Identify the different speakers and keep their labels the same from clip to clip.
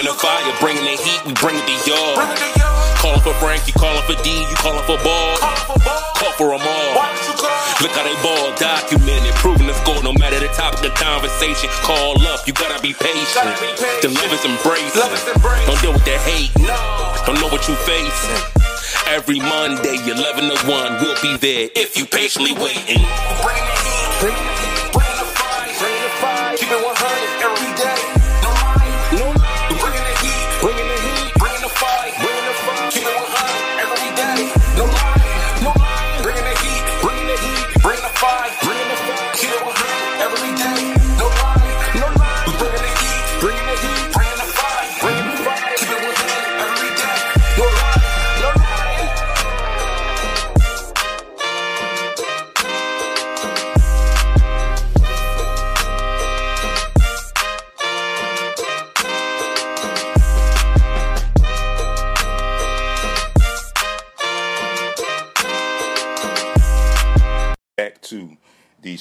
Speaker 1: Bringing the fire, bringing the heat,
Speaker 2: we bring.
Speaker 1: Bring it to y'all.
Speaker 2: Calling for Frank, you calling for D, you calling for ball.
Speaker 1: Call for
Speaker 2: them all. Look how they ball, documented, proving the score. No matter the topic of conversation, call up. You gotta be patient. The love is embraced. Don't deal with the hate. Don't know what you facing. Every Monday, 11 to 1, we'll be there if you patiently waiting.
Speaker 1: Bringing the heat,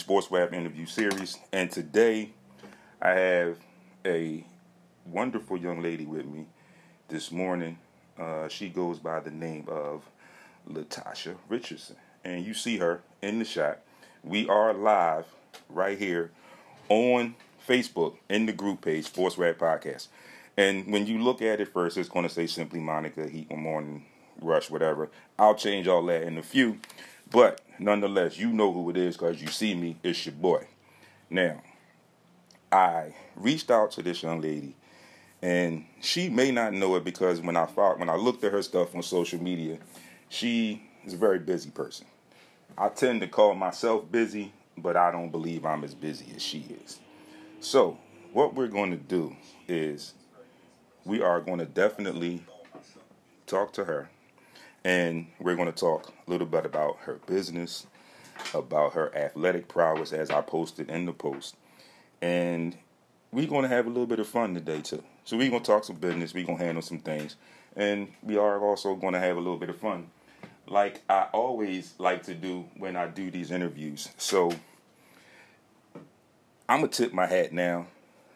Speaker 3: SportsRap interview series. And today I have a wonderful young lady with me this morning. Uh, she goes by the name of Latasha Richardson. And you see her in the shot. We are live right here on Facebook in the group page, Sports Rap Podcast. And when you look at it first, it's going to say simply Monica, Heat One Morning, Rush, whatever. I'll change all that in a few. But nonetheless, you know who it is because you see me. It's your boy. Now, I reached out to this young lady, and she may not know it because when I thought, when I looked at her stuff on social media, she is a very busy person. I tend to call myself busy, but I don't believe I'm as busy as she is. So, what we're going to do is we are going to definitely talk to her and we're going to talk a little bit about her business, about her athletic prowess, as I posted in the post. And we're going to have a little bit of fun today, too. So, we're going to talk some business, we're going to handle some things, and we are also going to have a little bit of fun, like I always like to do when I do these interviews. So, I'm going to tip my hat now.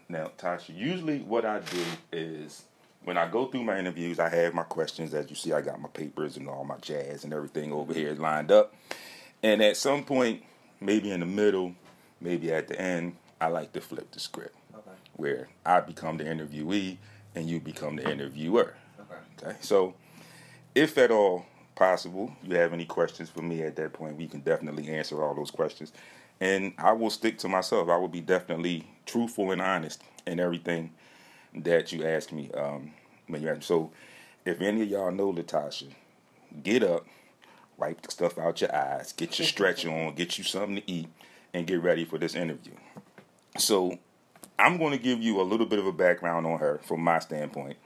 Speaker 3: Now, Tasha, usually what I do is when I go through my interviews, I have my questions. As you see, I got my papers and all my jazz and everything over here lined up. And at some point, maybe in the middle, maybe at the end, I like to flip the script where I become the interviewee and you become the interviewer. Okay. So, if at all possible, you have any questions for me at that point, we can definitely answer all those questions. And I will stick to myself. I will be definitely truthful and honest in everything that you asked me. Um, when you ask, so, if any of y'all know Latasha, get up, wipe the stuff out your eyes, get your stretch on, get you something to eat, and get ready for this interview. So I'm going to give you a little bit of a background on her from my standpoint,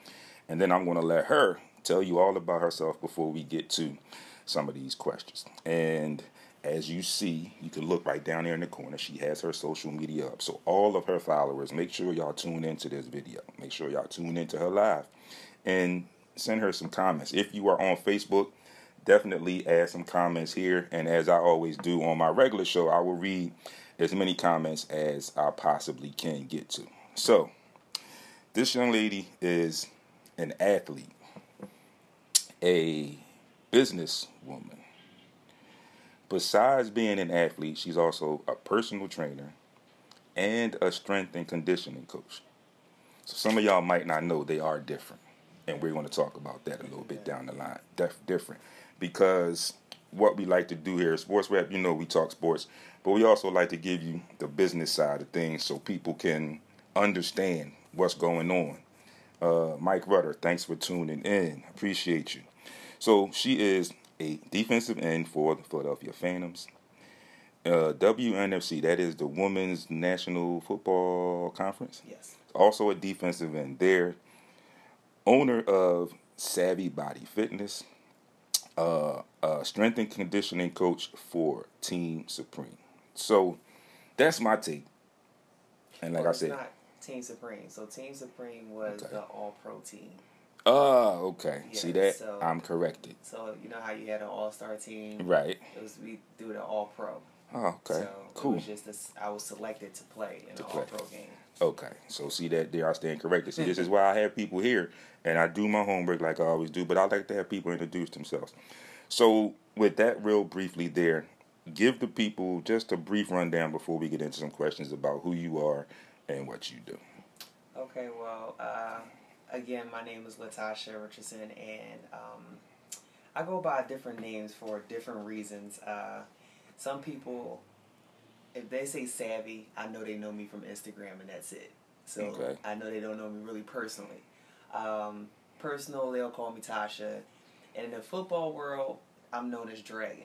Speaker 3: and then I'm going to let her tell you all about herself before we get to some of these questions. And as you see, you can look right down there in the corner. She has her social media up. So all of her followers, make sure y'all tune into this video. Make sure y'all tune into her live and send her some comments. If you are on Facebook, definitely add some comments here. And as I always do on my regular show, I will read as many comments as I possibly can get to. So, this young lady is an athlete, a businesswoman. Besides being an athlete, she's also a personal trainer and a strength and conditioning coach. So some of y'all might not know they are different, and we're going to talk about that a little bit down the line. Def- different because what we like to do here at Sports Rap, you know, we talk sports, but we also like to give you the business side of things so people can understand what's going on. Uh, Mike Rutter, thanks for tuning in. Appreciate you. So she is a defensive end for the Philadelphia Phantoms. Uh, WNFC, that is the Women's National Football Conference.
Speaker 4: Yes.
Speaker 3: Also a defensive end there. Owner of Savvy Body Fitness. Uh, uh, strength and conditioning coach for Team Supreme. So that's my take. And like
Speaker 4: Well,
Speaker 3: I said,
Speaker 4: not Team Supreme. So Team Supreme was
Speaker 3: Okay.
Speaker 4: the All Pro team.
Speaker 3: Oh, okay. See that?
Speaker 4: so-
Speaker 3: I'm corrected.
Speaker 4: So you know how you had an All Star team.
Speaker 3: Right.
Speaker 4: It was we do the All Pro.
Speaker 3: Oh, okay.
Speaker 4: So
Speaker 3: cool.
Speaker 4: It was just this, I was selected to play in
Speaker 3: To
Speaker 4: the
Speaker 3: play.
Speaker 4: All Pro game.
Speaker 3: Okay, so see that there I stand corrected. See, this is why I have people here, and I do my homework like I always do. But I like to have people introduce themselves. So with that, real briefly, there, give the people just a brief rundown before we get into some questions about who you are and what you do.
Speaker 4: Okay, well, uh, again, my name is Latasha Richardson, and um, I go by different names for different reasons. Uh, some people, if they say savvy, I know they know me from Instagram, and that's it. So
Speaker 3: Okay.
Speaker 4: I know they don't know me really personally. Um, personal, they'll call me Tasha, and in the football world, I'm known as Dragon.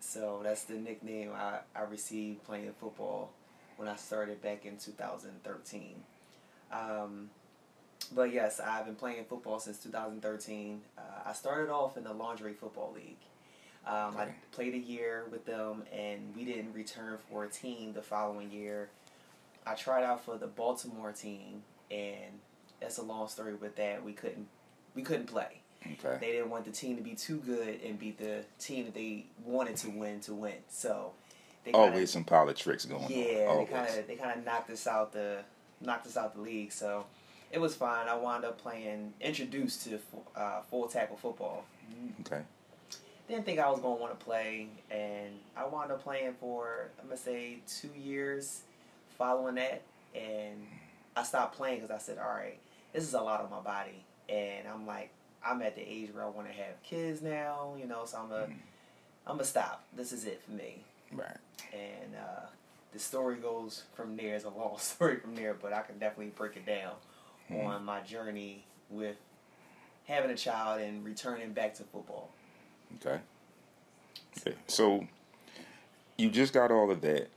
Speaker 4: So that's the nickname I, I received playing football when I started back in 2013. Um, but yes, I've been playing football since 2013. Uh, I started off in the Lingerie Football League. Um, I played a year with them, and we didn't return for a team the following year. I tried out for the Baltimore team, and that's a long story with that. We couldn't we couldn't play.
Speaker 3: Okay.
Speaker 4: They didn't want the team to be too good and beat the team that they wanted to win to win. So they kinda-
Speaker 3: Always some politics going
Speaker 4: yeah,
Speaker 3: on.
Speaker 4: Yeah,
Speaker 3: they
Speaker 4: kind of they kind of knocked us out the knocked us out the league. So it was fine. I wound up playing introduced to uh, full tackle football.
Speaker 3: Okay.
Speaker 4: Didn't think I was gonna want to play, and I wound up playing for I'm gonna say two years. Following that, and I stopped playing because I said, all right, this is a lot on my body, and I'm like, I'm at the age where I want to have kids now, you know. So I'm a, I'm gonna stop. This is it for me
Speaker 3: Right.
Speaker 4: and uh, the story goes from there. It's a long story from there, but I can definitely break it down on my journey with having a child and returning back to football.
Speaker 3: Okay. Okay. So you just got all of that,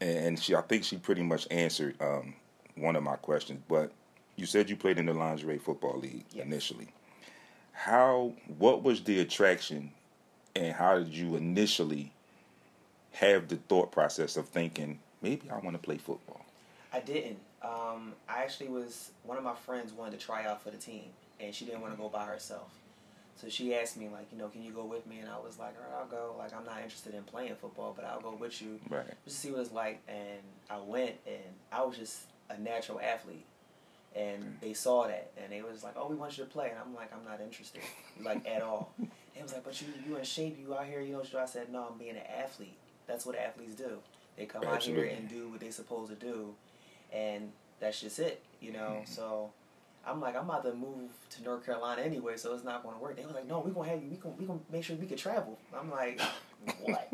Speaker 3: and she, I think she pretty much answered um, one of my questions. But you said you played in the lingerie football league
Speaker 4: Yes.
Speaker 3: initially. How? What was the attraction, and how did you initially have the thought process of thinking maybe I want to play football?
Speaker 4: I didn't. Um, I actually was one of my friends wanted to try out for the team, and she didn't want to go by herself. So she asked me like, you know, can you go with me? And I was like, all right, I'll go. Like I'm not interested in playing football, but I'll go with you.
Speaker 3: Right.
Speaker 4: just to see what it's like. And I went, and I was just a natural athlete. And they saw that, and they was like, "Oh, we want you to play." And I'm like, "I'm not interested, like at all." They was like, "But you, you in shape? You out here? You know?" what I said, "No, I'm being an athlete. That's what athletes do. They come out here and do what they supposed to do, and that's just it, you know." So. I'm like, I'm about to move to North Carolina anyway, so it's not going to work. They were like, no, we're going to have you, we're going we gonna make sure we can travel. I'm like, what?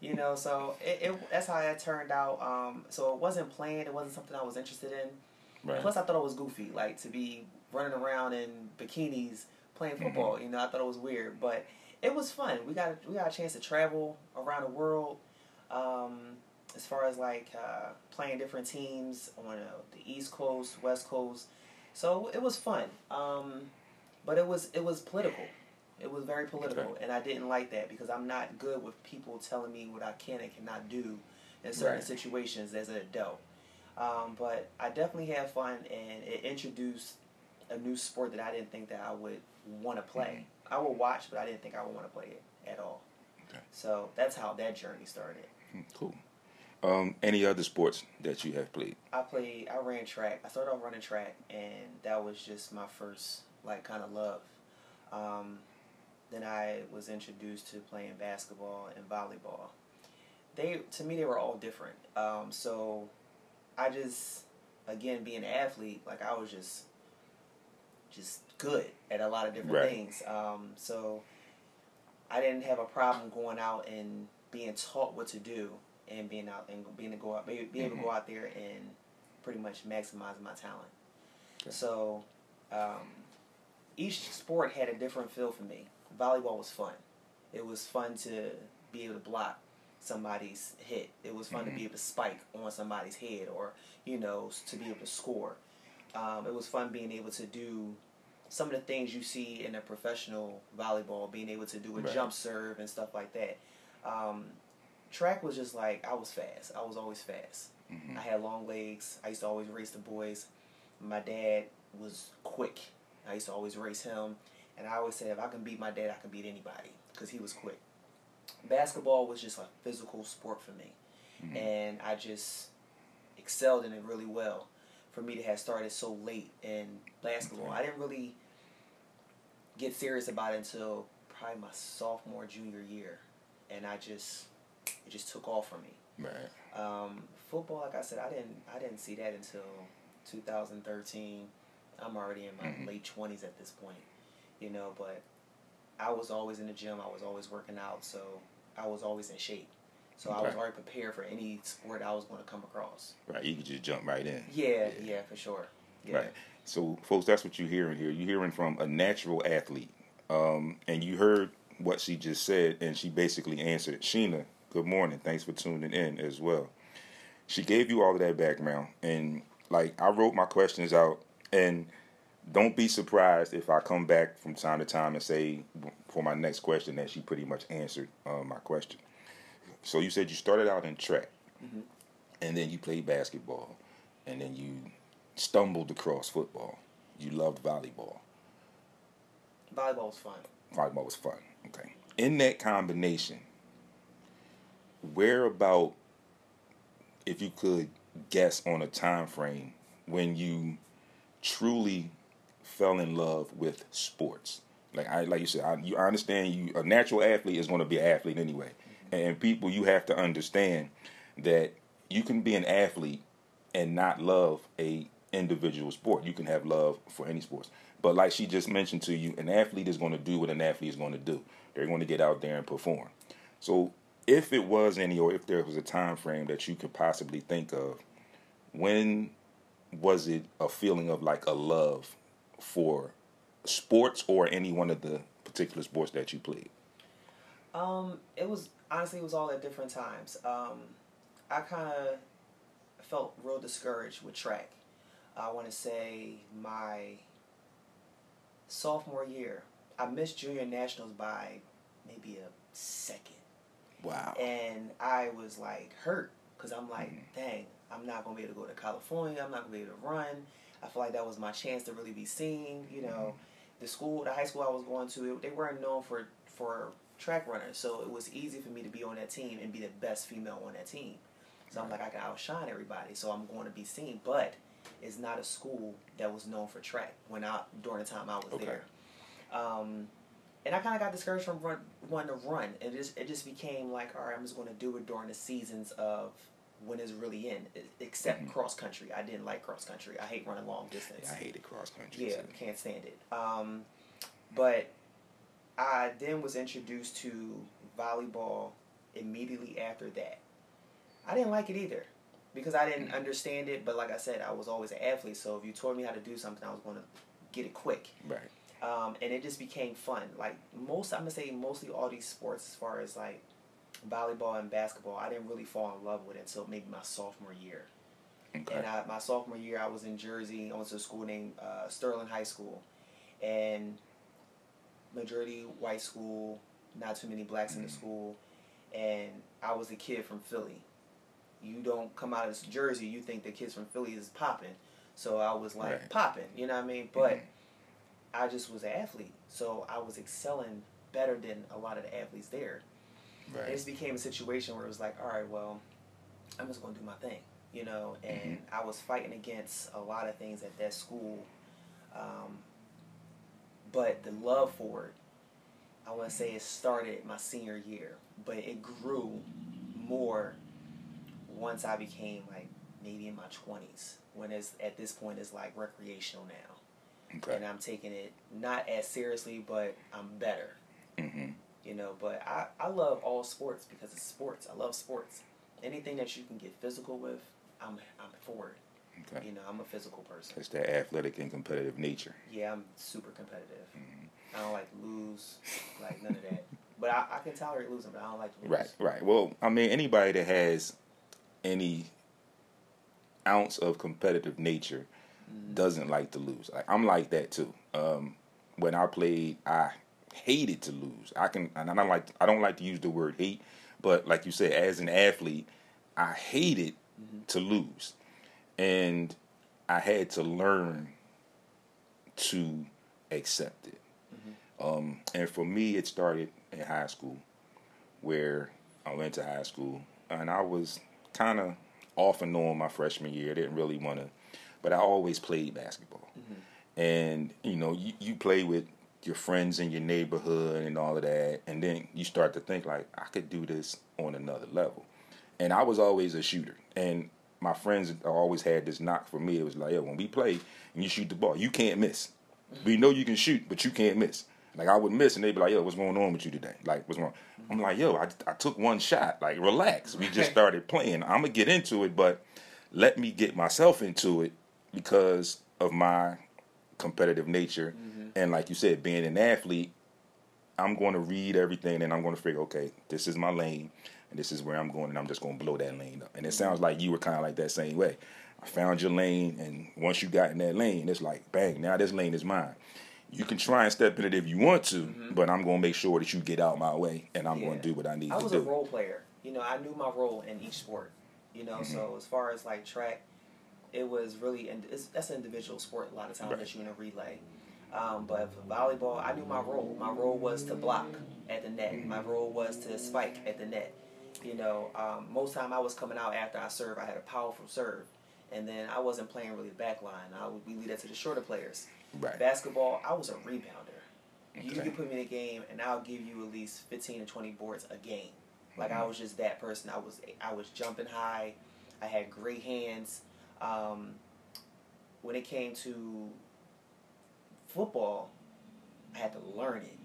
Speaker 4: you know, so it, it that's how that turned out. Um, so it wasn't planned. It wasn't something I was interested in.
Speaker 3: Right.
Speaker 4: Plus, I thought it was goofy, like to be running around in bikinis playing football. You know, I thought it was weird, but it was fun. We got we got a chance to travel around the world. Um, as far as like uh, playing different teams on uh, the East Coast, West Coast, so it was fun. Um, but it was it was political. It was very political,
Speaker 3: Okay.
Speaker 4: and I didn't like that because I'm not good with people telling me what I can and cannot do in certain
Speaker 3: Right.
Speaker 4: situations as an adult. Um, but I definitely had fun, and it introduced a new sport that I didn't think that I would want to play. I would watch, but I didn't think I would want to play it at all.
Speaker 3: Okay.
Speaker 4: So that's how that journey started.
Speaker 3: Hmm, Cool. Um, any other sports that you have played?
Speaker 4: I played. I ran track. I started off running track, and that was just my first like kind of love. Um, then I was introduced to playing basketball and volleyball. They to me they were all different. Um, so I just again being an athlete, like I was just just good at a lot of different
Speaker 3: Right.
Speaker 4: things. Um, so I didn't have a problem going out and being taught what to do and being out and being to go out, be, be able to go out there and pretty much maximize my talent. So um, each sport had a different feel for me. Volleyball was fun. It was fun to be able to block somebody's hit. It was fun to be able to spike on somebody's head or, you know, to be able to score. Um, it was fun being able to do some of the things you see in a professional volleyball, being able to do a
Speaker 3: Right.
Speaker 4: jump serve and stuff like that. Um, track was just like I was fast. I was always fast. Mm-hmm. I had long legs. I used to always race the boys. My dad was quick. I used to always race him, and I always said if I can beat my dad, I can beat anybody because he was quick. Basketball was just a physical sport for me, mm-hmm. and I just excelled in it really well. For me to have started so late in basketball, I didn't really get serious about it until probably my sophomore junior year, and I just it just took off for me.
Speaker 3: Right.
Speaker 4: Um, football, like I said, I didn't I didn't see that until 2013. I'm already in my late 20s at this point, you know. But I was always in the gym. I was always working out, so I was always in shape. So I was already prepared for any sport I was going to come across.
Speaker 3: Right. You could just jump right in.
Speaker 4: Yeah, yeah, for sure. Yeah.
Speaker 3: Right. So, folks, that's what you're hearing here. You're hearing from a natural athlete. Um, and you heard what she just said, and she basically answered. Sheena, good morning. Thanks for tuning in as well. She gave you all of that background. And, like, I wrote my questions out. And don't be surprised if I come back from time to time and say, for my next question, that she pretty much answered uh, my question. So, you said you started out in track, and then you played basketball, and then you stumbled across football. You loved volleyball.
Speaker 4: Volleyball was fun.
Speaker 3: Volleyball was fun. Okay. In that combination, where about, if you could guess on a time frame when you truly fell in love with sports? Like I, like you said, I, you I understand you. A natural athlete is going to be an athlete anyway, mm-hmm. and people you have to understand that you can be an athlete and not love a individual sport. You can have love for any sports. But like she just mentioned to you, an athlete is going to do what an athlete is going to do. They're going to get out there and perform. So if it was any or if there was a time frame that you could possibly think of, when was it a feeling of like a love for sports or any one of the particular sports that you played?
Speaker 4: Um, it was honestly it was all at different times. Um, I kind of felt real discouraged with track. I want to say my sophomore year, I missed junior nationals by maybe a second,
Speaker 3: Wow.
Speaker 4: and I was like hurt because I'm like, dang, I'm not gonna be able to go to California. I'm not gonna be able to run. I feel like that was my chance to really be seen. You know, the school, the high school I was going to, they weren't known for for track runners, so it was easy for me to be on that team and be the best female on that team. So I'm like, I can outshine everybody, so I'm going to be seen. But it's not a school that was known for track when I during the time I was
Speaker 3: Okay.
Speaker 4: there. Um, and I kind of got discouraged from run, wanting to run. It just it just became like, all right, I'm just going to do it during the seasons of when it's really in. Except cross country, I didn't like cross country. I hate running long distance.
Speaker 3: I hated cross country.
Speaker 4: Yeah,
Speaker 3: too.
Speaker 4: can't stand it. Um, but I then was introduced to volleyball immediately after that. I didn't like it either because I didn't understand it. But like I said, I was always an athlete. So if you told me how to do something, I was going to get it quick.
Speaker 3: Right.
Speaker 4: Um, and it just became fun. Like most, I'm gonna say mostly all these sports, as far as like volleyball and basketball, I didn't really fall in love with it until maybe my sophomore year.
Speaker 3: Okay.
Speaker 4: And I, my sophomore year, I was in Jersey. I went to a school named uh, Sterling High School, and majority white school, not too many blacks in the school, and I was a kid from Philly. You don't come out of Jersey, you think the kids from Philly is popping. So I was like
Speaker 3: Right.
Speaker 4: popping, you know what I mean? But I just was an athlete, so I was excelling better than a lot of the athletes there. And it just became a situation where it was like, all right, well, I'm just gonna do my thing, you know. And I was fighting against a lot of things at that school, um, but the love for it, I want to say it started my senior year, but it grew more once I became like maybe in my twenties. When it's at this point, it's like recreational now,
Speaker 3: Okay.
Speaker 4: and I'm taking it not as seriously, but I'm better.
Speaker 3: Hmm
Speaker 4: you know but I, I love all sports because it's sports. I love sports. Anything that you can get physical with i'm i'm for it.
Speaker 3: Okay.
Speaker 4: you know i'm a physical person.
Speaker 3: It's that athletic and competitive nature.
Speaker 4: yeah i'm super competitive. I don't like lose like none of that. But I, I can tolerate losing but i don't like to lose.
Speaker 3: Right, right. Well, I mean, anybody that has any ounce of competitive nature doesn't like to lose. Like I'm like that too. Um, when I played, I hated to lose. I can, and I don't like, I don't like to use the word hate, but like you said, as an athlete, I hated to lose, and I had to learn to accept it. Um, and for me, it started in high school, where I went to high school, and I was kind of off and on my freshman year. I didn't really want to, but I always played basketball. And you know, you, you play with your friends in your neighborhood and all of that, and then you start to think like, I could do this on another level. And I was always a shooter, and my friends always had this knock for me. It was like, yeah, when we play and you shoot the ball, you can't miss. We know you can shoot, but you can't miss. Like I would miss, and they'd be like, "Yo, what's going on with you today? Like, what's wrong?" I'm like, "Yo, I, I took one shot. Like, relax. We just started playing. I'm gonna get into it, but let me get myself into it because of my competitive nature, mm-hmm. and like you said, being an athlete, I'm going to read everything, and I'm going to figure, okay, this is my lane, and this is where I'm going, and I'm just going to blow that lane up. And it sounds mm-hmm. like you were kind of like that same way. I found your lane, and once you got in that lane, it's like, bang, now this lane is mine. You can try and step in it if you want to, mm-hmm. but I'm going to make sure that you get out my way, and I'm going to do what I need
Speaker 4: I
Speaker 3: to do i was
Speaker 4: a role player. You know, I knew my role in each sport. You know,
Speaker 3: Mm-hmm.
Speaker 4: so as far as like track, it was really and it's, that's an individual sport. A lot of times
Speaker 3: Right.
Speaker 4: that you're in a relay. Um, but for volleyball, I knew my role. My role was to block at the net.
Speaker 3: Mm-hmm.
Speaker 4: My role was to spike at the net. You know, um, most time I was coming out after I serve. I had a powerful serve, and then I wasn't playing really back line. I would we leave that to the shorter players.
Speaker 3: Right.
Speaker 4: Basketball, I was a rebounder. You
Speaker 3: Okay.
Speaker 4: can put me in a game, and I'll give you at least fifteen to twenty boards a game. Like I was just that person. I was I was jumping high. I had great hands. Um, when it came to football, I had to learn it.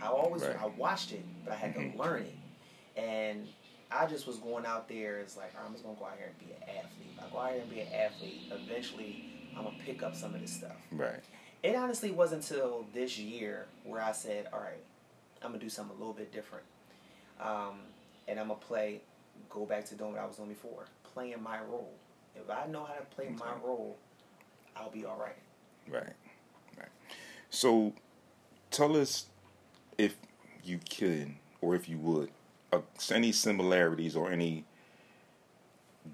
Speaker 4: I always
Speaker 3: Right.
Speaker 4: I watched it, but I had to learn it. And I just was going out there as like I'm just gonna go out here and be an athlete. If I go out here and be an athlete, eventually I'm gonna pick up some of this stuff.
Speaker 3: Right.
Speaker 4: It honestly wasn't until this year where I said, "All right, I'm gonna do something a little bit different, um, and I'm gonna play, go back to doing what I was doing before, playing my role. If I know how to play my role, I'll be all right."
Speaker 3: Right. Right. So tell us if you could or if you would uh, any similarities or any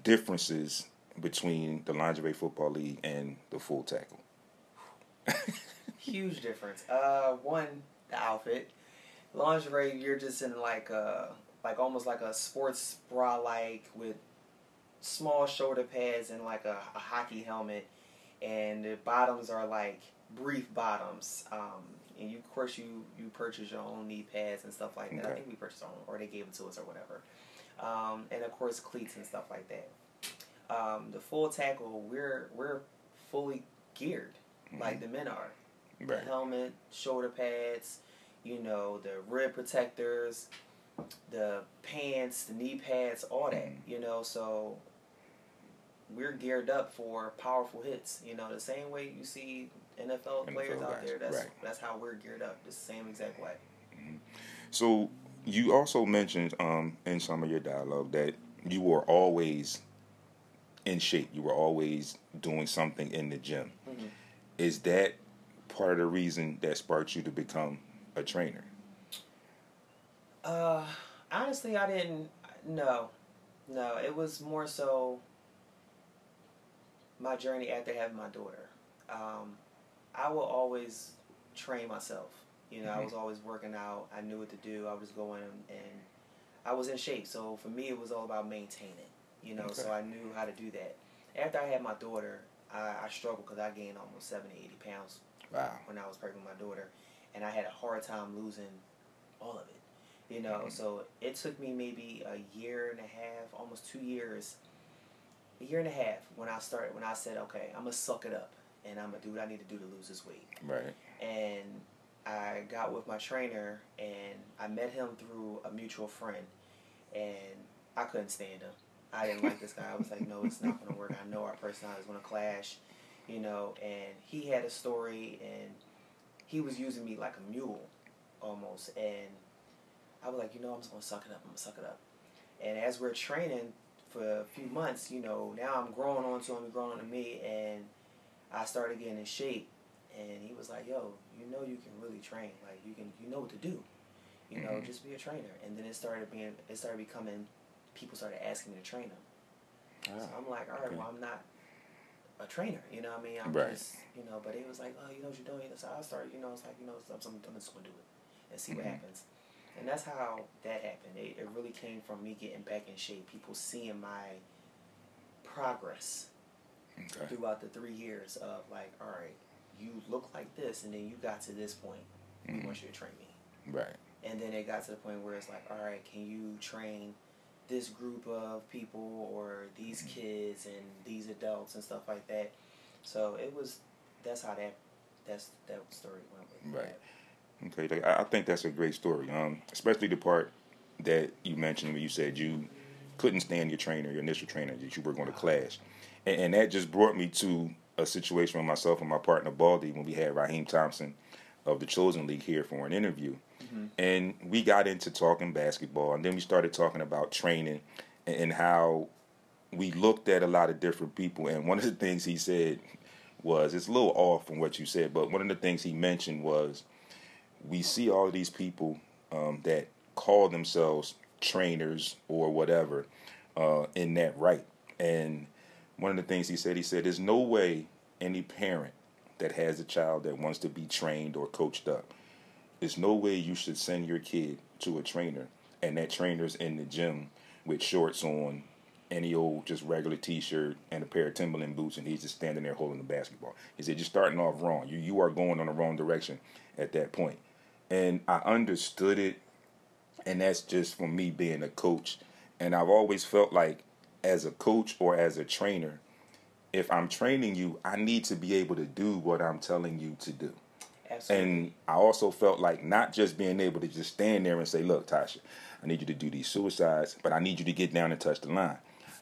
Speaker 3: differences between the lingerie football league and the full tackle.
Speaker 4: Huge difference. Uh, one, the outfit, lingerie. You're just in like a like almost like a sports bra like with small shoulder pads and like a, a hockey helmet, and the bottoms are like brief bottoms. Um, and you, of course, you you purchase your own knee pads and stuff like that. I think we purchased our own, or they gave it to us, or whatever. Um, and of course, cleats and stuff like that. Um, the full tackle, we're we're fully geared like the men are. The helmet, shoulder pads, you know, the rib protectors, the pants, the knee pads, all that. You know, so we're geared up for powerful hits. You know, the same way you see NFL,
Speaker 3: NFL
Speaker 4: players out
Speaker 3: guys,
Speaker 4: there. That's
Speaker 3: right.
Speaker 4: that's how we're geared up, the same exact way.
Speaker 3: So you also mentioned um, in some of your dialogue that you were always in shape. You were always doing something in the gym.
Speaker 4: Mm-hmm.
Speaker 3: Is that part of the reason that sparked you to become a trainer?
Speaker 4: Uh, honestly, I didn't. No, no. It was more so my journey after having my daughter. Um, I will always train myself. You know, I was always working out. I knew what to do. I was going and I was in shape. So for me, it was all about maintaining. You know, so I knew how to do that. After I had my daughter, I, I struggled because I gained almost 70, 80 pounds
Speaker 3: Wow.
Speaker 4: when I was pregnant with my daughter, and I had a hard time losing all of it. You know, so it took me maybe a year and a half, almost two years, a year and a half when I started. When I said, okay, I'm gonna suck it up, and I'm gonna do what I need to do to lose this weight.
Speaker 3: Right.
Speaker 4: And I got with my trainer, and I met him through a mutual friend, and I couldn't stand him. I didn't like this guy. I was like, no, it's not gonna work. I know our personalities gonna clash, you know. And he had a story, and he was using me like a mule, almost. And I was like, you know, I'm just gonna suck it up. I'm gonna suck it up. And as we're training for a few months, you know, now I'm growing onto him, growing onto me, and I started getting in shape. And he was like, yo, you know, you can really train. Like, you can, you know what to do. You know, just be a trainer. And then it started being, it started becoming, people started asking me to train them. So I'm like, all right,
Speaker 3: okay.
Speaker 4: well, I'm not a trainer. You know what I mean? I'm
Speaker 3: Right.
Speaker 4: just, you know, but it was like, oh, you know what you're doing. So I started, you know, it's like, you know, I'm, I'm, just going to do it and see what
Speaker 3: Mhm.
Speaker 4: happens. And that's how that happened. It, it really came from me getting back in shape. People seeing my progress
Speaker 3: Okay.
Speaker 4: throughout the three years of like, all right, you look like this, and then you got to this point. We mm-hmm. want you to train me.
Speaker 3: Right.
Speaker 4: And then it got to the point where it's like, all right, can you train this group of people or these mm-hmm. kids and these adults and stuff like that? So it was. That's how that. That's that story went with.
Speaker 3: Right. Okay, like, I I think that's a great story. Um, especially the part that you mentioned when you said you couldn't stand your trainer, your initial trainer, that you were going to clash, and, and that just brought me to a situation with myself and my partner Baldy when we had Raheem Thompson of the Chosen League here for an interview, and we got into talking basketball, and then we started talking about training and, and how we looked at a lot of different people, and one of the things he said was it's a little off from what you said, but one of the things he mentioned was we see all these people um, that call themselves trainers or whatever uh, in that right. And one of the things he said, he said, there's no way any parent that has a child that wants to be trained or coached up, there's no way you should send your kid to a trainer and that trainer's in the gym with shorts on, any old just regular t-shirt and a pair of Timberland boots and he's just standing there holding the basketball. He said, you're starting off wrong. You, you are going on the wrong direction at that point. And I understood it and that's just from me being a coach. And I've always felt like, as a coach or as a trainer, if I'm training you, I need to be able to do what I'm telling you to do.
Speaker 4: Absolutely.
Speaker 3: And I also felt like not just being able to just stand there and say, "Look, Tasha, I need you to do these suicides, but I need you to get down and touch the line."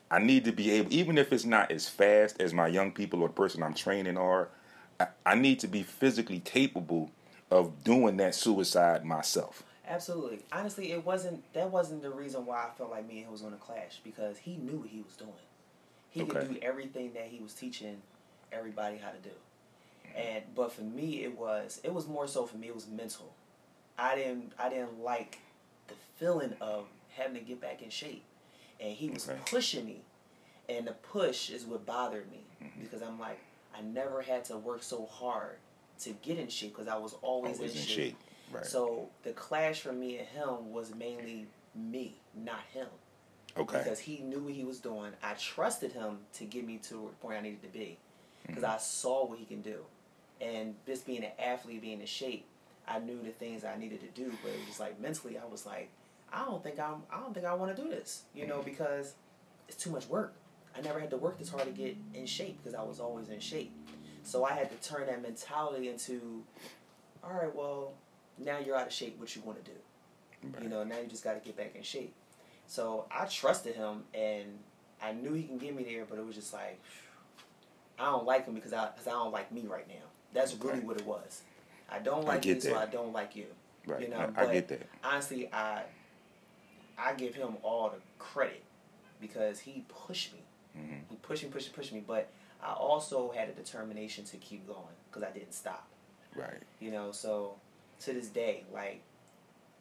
Speaker 3: I need to be able, even if it's not as fast as my young people or the person I'm training are, I, I need to be physically capable of doing that suicide myself.
Speaker 4: Absolutely. Honestly, it wasn't. That wasn't the reason why I felt like me and him was to clash because he knew what he was doing. He
Speaker 3: Okay.
Speaker 4: could do everything that he was teaching everybody how to do. And but for me, it was it was more so for me. It was mental. I didn't I didn't like the feeling of having to get back in shape, and he was
Speaker 3: Okay.
Speaker 4: pushing me, and the push is what bothered me mm-hmm. because I'm like I never had to work so hard to get in shape because I was always,
Speaker 3: Always
Speaker 4: in,
Speaker 3: in
Speaker 4: shape.
Speaker 3: shape, right.
Speaker 4: So the clash for me and him was mainly me, not him.
Speaker 3: Okay.
Speaker 4: Because he knew what he was doing. I trusted him to get me to the point I needed to be. Because
Speaker 3: Mm-hmm.
Speaker 4: I saw what he can do. And just being an athlete, being in shape, I knew the things I needed to do. But it was just like mentally, I was like, I don't think I'm. I don't think I want to do this. You know,
Speaker 3: Mm-hmm.
Speaker 4: because it's too much work. I never had to work this hard to get in shape because I was always in shape. So I had to turn that mentality into, all right, well, now you're out of shape. What you want to do? You know, now you just got to get back in shape. So I trusted him, and I knew he can get me there, but it was just like, I don't like him because I, cause I don't like me right now. That's really what it was. I don't like
Speaker 3: get
Speaker 4: you, so. I don't like you.
Speaker 3: Right.
Speaker 4: You know,
Speaker 3: I- I
Speaker 4: but
Speaker 3: get that.
Speaker 4: Honestly, I I give him all the credit because he pushed me.
Speaker 3: Mm-hmm.
Speaker 4: He pushed me, pushed me, pushed me. But I also had a determination to keep going because I didn't stop.
Speaker 3: Right.
Speaker 4: You know, so to this day, like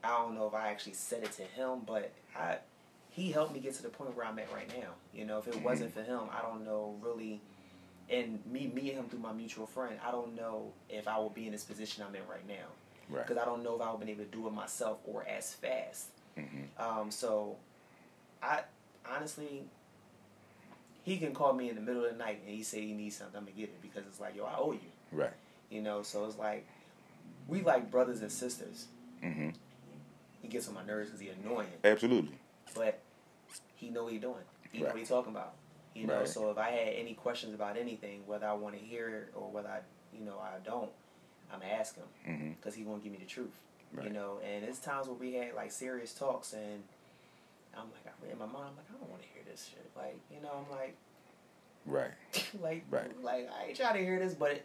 Speaker 4: I don't know if I actually said it to him, but I he helped me get to the point where I'm at right now. You know, if it wasn't
Speaker 3: Mm-hmm.
Speaker 4: for him, I don't know really and me me and him through my mutual friend, I don't know if I would be in this position I'm in right now.
Speaker 3: Right.
Speaker 4: Because I don't know if I would have been able to do it myself or as fast.
Speaker 3: Mm-hmm.
Speaker 4: Um, so I honestly he can call me in the middle of the night and he say he needs something, I'm gonna get it because it's like, yo, I owe you.
Speaker 3: Right.
Speaker 4: You know, so it's like we like brothers and sisters.
Speaker 3: Mm-hmm.
Speaker 4: He gets on my nerves because he annoying,
Speaker 3: Absolutely.
Speaker 4: but he know what he doing. He know what he talking about. You know,
Speaker 3: Right.
Speaker 4: so if I had any questions about anything, whether I want to hear it or whether I, you know, I don't, I'm gonna ask him
Speaker 3: Mm-hmm.
Speaker 4: because he gonna give me the truth. You know, and it's times where we had like serious talks, and I'm like, I in my mind, I'm like, I don't want to hear this shit. Like, you know, I'm like,
Speaker 3: Right.
Speaker 4: like,
Speaker 3: Right.
Speaker 4: like I ain't trying to hear this, but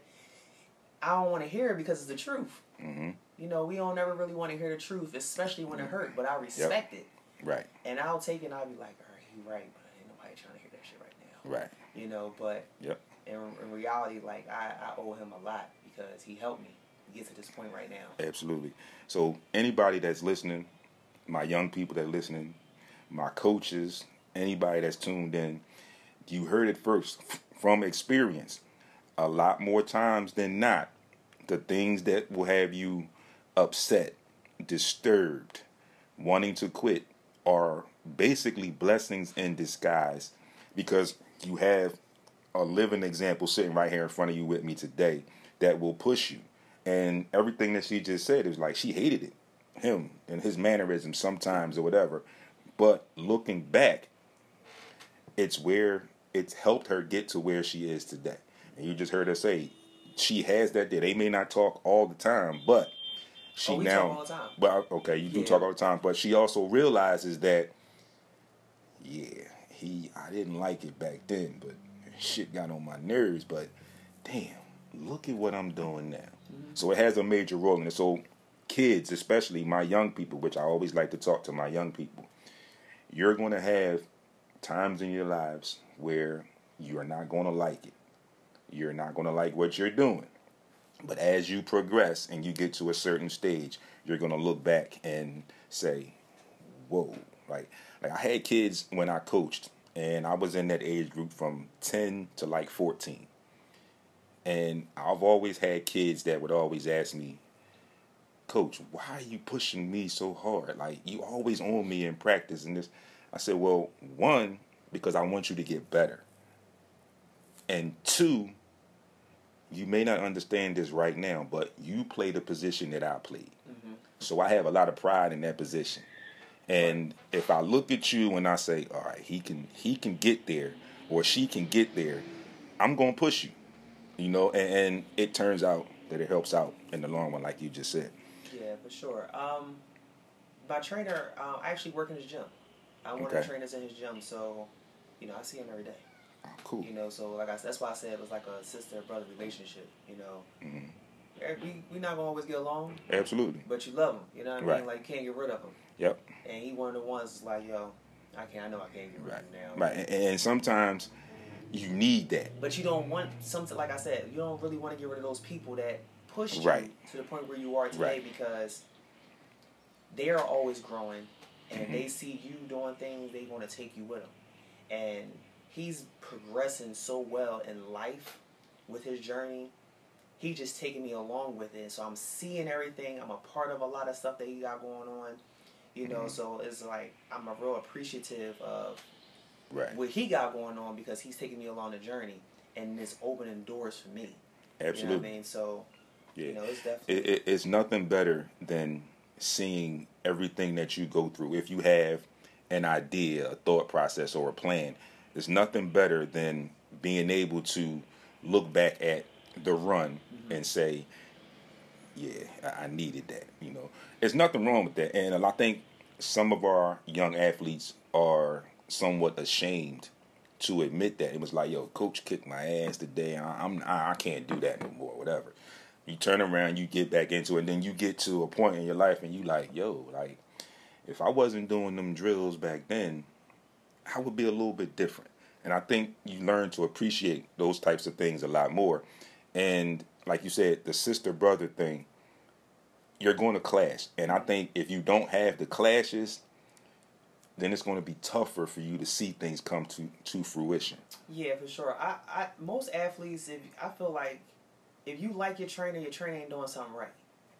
Speaker 4: I don't want to hear it because it's the truth.
Speaker 3: Mm-hmm.
Speaker 4: You know, we don't ever really want to hear the truth, especially when it hurt. But I respect it,
Speaker 3: Right.
Speaker 4: and I'll take it. and I'll be like, all right, you right, but ain't nobody trying to hear that shit right now.
Speaker 3: Right.
Speaker 4: You know, but
Speaker 3: Yep.
Speaker 4: in, in reality, like I, I owe him a lot because he helped me get to this point right now.
Speaker 3: Absolutely. So anybody that's listening, my young people that are listening, my coaches, anybody that's tuned in, you heard it first from experience. A lot more times than not, the things that will have you upset, disturbed, wanting to quit are basically blessings in disguise because you have a living example sitting right here in front of you with me today that will push you. And everything that she just said is like she hated it, him and his mannerisms sometimes or whatever. But looking back, it's where it's helped her get to where she is today. And you just heard her say she has that there. They may not talk all the time, but she
Speaker 4: Oh, we
Speaker 3: now
Speaker 4: talk all the time.
Speaker 3: well, okay, you do
Speaker 4: Yeah.
Speaker 3: talk all the time, but she also realizes that yeah, he I didn't like it back then, but shit got on my nerves, but damn, look at what I'm doing now. Mm-hmm. So it has a major role in it. So kids, especially my young people, which I always like to talk to my young people, you're going to have times in your lives where you are not going to like it. You're not going to like what you're doing. But as you progress and you get to a certain stage, you're going to look back and say, whoa. Like, like I had kids when I coached, and I was in that age group from 10 to like 14. And I've always had kids that would always ask me, Coach, why are you pushing me so hard? Like, you always on me in practice. And this, I said, well, one, because I want you to get better. And two, you may not understand this right now, but you play the position that I played. So I have a lot of pride in that position. And if I look at you and I say, all right, he can he can get there or she can get there, I'm gonna push you. You know, and, and it turns out that it helps out in the long run, like you just said.
Speaker 4: Yeah, for sure. Um, my trainer, uh, I actually work in his gym. One of
Speaker 3: Okay.
Speaker 4: the trainers in his gym, so you know I see him every day.
Speaker 3: Oh, cool.
Speaker 4: You know, so like I said, that's why I said it was like a sister brother relationship. You know,
Speaker 3: Mhm.
Speaker 4: Eh, we we not gonna always get along,
Speaker 3: Absolutely.
Speaker 4: but you love him. You know what I
Speaker 3: Right.
Speaker 4: mean? Like you can't get rid of him.
Speaker 3: Yep.
Speaker 4: And he one of the ones that's like, yo, I can't. I know I can't get rid
Speaker 3: Right.
Speaker 4: of him now.
Speaker 3: Right. And, and sometimes you need that.
Speaker 4: But you don't want something like I said. You don't really want to get rid of those people that pushed you
Speaker 3: Right.
Speaker 4: to the point where you are today
Speaker 3: Right.
Speaker 4: because they are always growing and
Speaker 3: Mm-hmm.
Speaker 4: they see you doing things. They want to take you with them, and he's progressing so well in life with his journey. He just taking me along with it, so I'm seeing everything. I'm a part of a lot of stuff that he got going on. You know,
Speaker 3: Mm-hmm.
Speaker 4: so it's like I'm a real appreciative of
Speaker 3: Right.
Speaker 4: what he got going on because he's taking me along the journey and it's opening doors for me. You know
Speaker 3: Absolutely.
Speaker 4: what I mean? So,
Speaker 3: Yeah.
Speaker 4: you know, it's definitely.
Speaker 3: it, it, it's nothing better than seeing everything that you go through. If you have an idea, a thought process, or a plan, there's nothing better than being able to look back at the run mm-hmm. and say, "Yeah, I I needed that." You know, there's nothing wrong with that, and I think some of our young athletes are somewhat ashamed to admit that. It was like, yo, coach kicked my ass today. I, I'm I, I can't do that no more. Whatever. You turn around, you get back into it, and then you get to a point in your life, and you like, yo, like, if I wasn't doing them drills back then, I would be a little bit different. And I think you learn to appreciate those types of things a lot more. And like you said, the sister brother thing, you're going to clash. And I think if you don't have the clashes, then it's going to be tougher for you to see things come to, to fruition.
Speaker 4: Yeah, for sure. I, I most athletes, if I feel like if you like your trainer, your trainer ain't doing something right.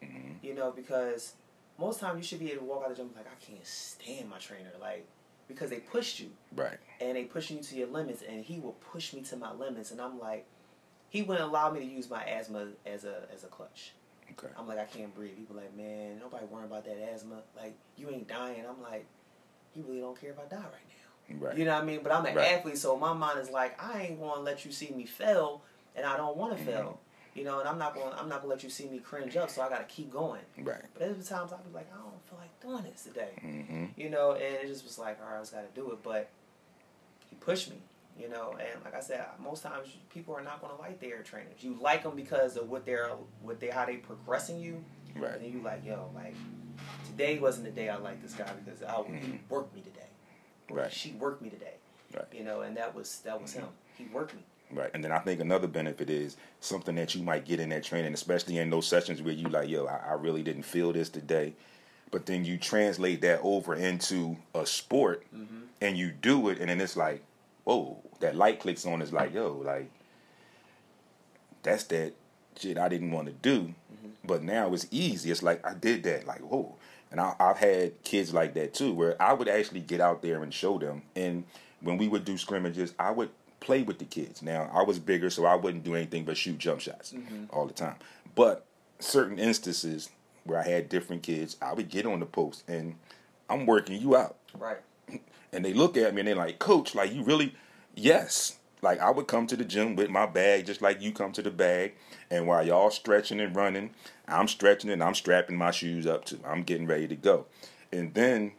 Speaker 3: Mm-hmm.
Speaker 4: You know, because most times you should be able to walk out of the gym like I can't stand my trainer, like because they pushed you
Speaker 3: Right.
Speaker 4: and they pushing you to your limits, and he will push me to my limits, and I'm like, he wouldn't allow me to use my asthma as a as a clutch.
Speaker 3: Okay.
Speaker 4: I'm like, I can't breathe. People like, man, nobody worrying about that asthma. Like, you ain't dying. I'm like, he really don't care if I die right now.
Speaker 3: Right.
Speaker 4: You know what I mean? But I'm an
Speaker 3: Right.
Speaker 4: athlete, so my mind is like, I ain't gonna let you see me fail, and I don't want to
Speaker 3: Mm-hmm.
Speaker 4: fail. You know, and I'm not gonna I'm not gonna let you see me cringe up, so I gotta keep going.
Speaker 3: Right.
Speaker 4: But there's times I'll be like, I don't feel like doing this today.
Speaker 3: Mm-hmm.
Speaker 4: You know, and it just was like, all right, I just gotta do it. But he pushed me. You know, and like I said, most times people are not gonna like their trainers. You like them because of what they're what they how they progressing you.
Speaker 3: Right.
Speaker 4: And then you like, yo, like today wasn't the day I like this guy because I he worked me today.
Speaker 3: Right.
Speaker 4: She worked me today.
Speaker 3: Right.
Speaker 4: You know, and that was that was him. He worked me.
Speaker 3: Right. And then I think another benefit is something that you might get in that training, especially in those sessions where you like, yo, I, I really didn't feel this today. But then you translate that over into a sport mm-hmm. and you do it and then it's like, whoa, that light clicks on, it's like, yo, like that's that shit I didn't want to do. Mm-hmm. But now it's easy. It's like I did that. Like, whoa. And I, I've had kids like that too, where I would actually get out there and show them. And when we would do scrimmages, I would play with the kids. Now I was bigger, so I wouldn't do anything but shoot jump shots mm-hmm. all the time. But certain instances where I had different kids, I would get on the post and I'm working you out.
Speaker 4: Right.
Speaker 3: And they look at me and they're like, Coach, like you really yes. Like I would come to the gym with my bag just like you come to the bag. And while y'all stretching and running, I'm stretching and I'm strapping my shoes up too. I'm getting ready to go. And then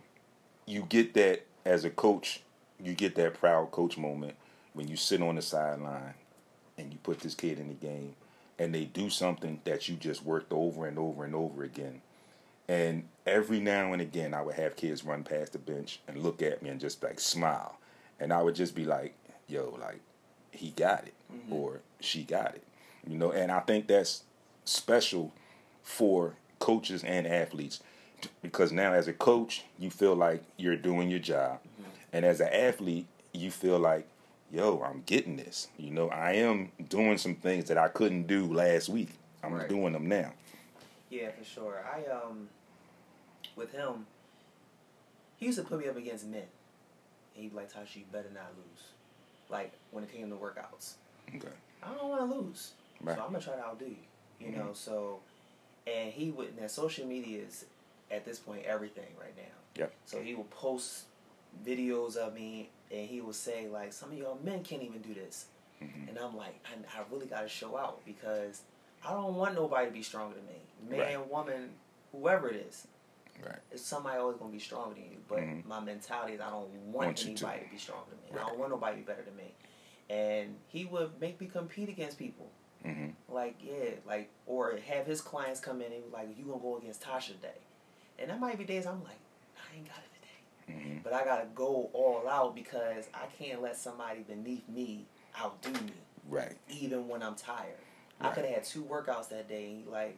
Speaker 3: you get that as a coach, you get that proud coach moment when you sit on the sideline and you put this kid in the game and they do something that you just worked over and over and over again. And every now and again, I would have kids run past the bench and look at me and just like smile. And I would just be like, yo, like, he got it mm-hmm. or she got it. You know, and I think that's special for coaches and athletes because now as a coach, you feel like you're doing your job. Mm-hmm. And as an athlete, you feel like, yo, I'm getting this. You know, I am doing some things that I couldn't do last week. I'm
Speaker 4: Right.
Speaker 3: doing them now.
Speaker 4: Yeah, for sure. I um with him, he used to put me up against men. And he'd be like, Tasha, you better not lose. Like when it came to workouts.
Speaker 3: Okay.
Speaker 4: I don't want to lose.
Speaker 3: Right.
Speaker 4: So I'm gonna try to outdo you. You know, so and he would now social media is at this point everything right now.
Speaker 3: Yep.
Speaker 4: So he will post videos of me and he will say like some of y'all men can't even do this. And I'm like, I, I really gotta show out because I don't want nobody to be stronger than me. Man,
Speaker 3: Right.
Speaker 4: woman, whoever it is.
Speaker 3: Right.
Speaker 4: It's somebody always gonna be stronger than you. But
Speaker 3: Mhm.
Speaker 4: my mentality is I don't want,
Speaker 3: Want you to.
Speaker 4: anybody to. be stronger than me. I don't want nobody to be better than me. And he would make me compete against people.
Speaker 3: hmm
Speaker 4: Like, yeah, like, or have his clients come in and be like, you gonna go against Tasha today. And that might be days I'm like, I ain't got it today.
Speaker 3: hmm
Speaker 4: But I gotta go all out because I can't let somebody beneath me outdo me,
Speaker 3: Right.
Speaker 4: even when I'm tired. I could have had two workouts that day and like,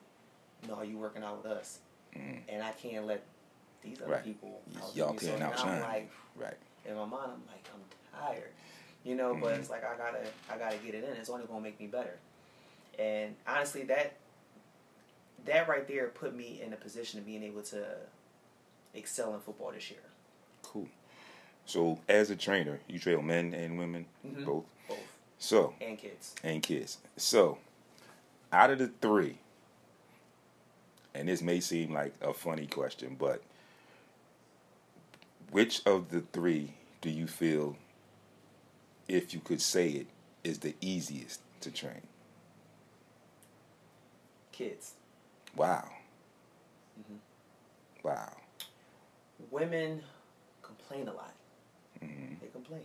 Speaker 4: no, you working out with us.
Speaker 3: Mhm.
Speaker 4: And I can't let these other
Speaker 3: Right.
Speaker 4: people outdo
Speaker 3: Y'all
Speaker 4: me. So
Speaker 3: can't
Speaker 4: now
Speaker 3: outshine.
Speaker 4: I'm like,
Speaker 3: Right.
Speaker 4: in my mind, I'm like, I'm tired, you know. But
Speaker 3: Mhm.
Speaker 4: it's like I gotta, I gotta get it in. It's only gonna make me better. And honestly, that that right there put me in a position of being able to excel in football this year.
Speaker 3: Cool. So, as a trainer, you train men and women,
Speaker 4: Mhm.
Speaker 3: both.
Speaker 4: Both
Speaker 3: So,
Speaker 4: and kids.
Speaker 3: and kids. So, out of the three, and this may seem like a funny question, but which of the three do you feel, if you could say it, is the easiest to train?
Speaker 4: Kids.
Speaker 3: Wow.
Speaker 4: Mhm.
Speaker 3: Wow.
Speaker 4: Women complain a lot.
Speaker 3: hmm
Speaker 4: They complain.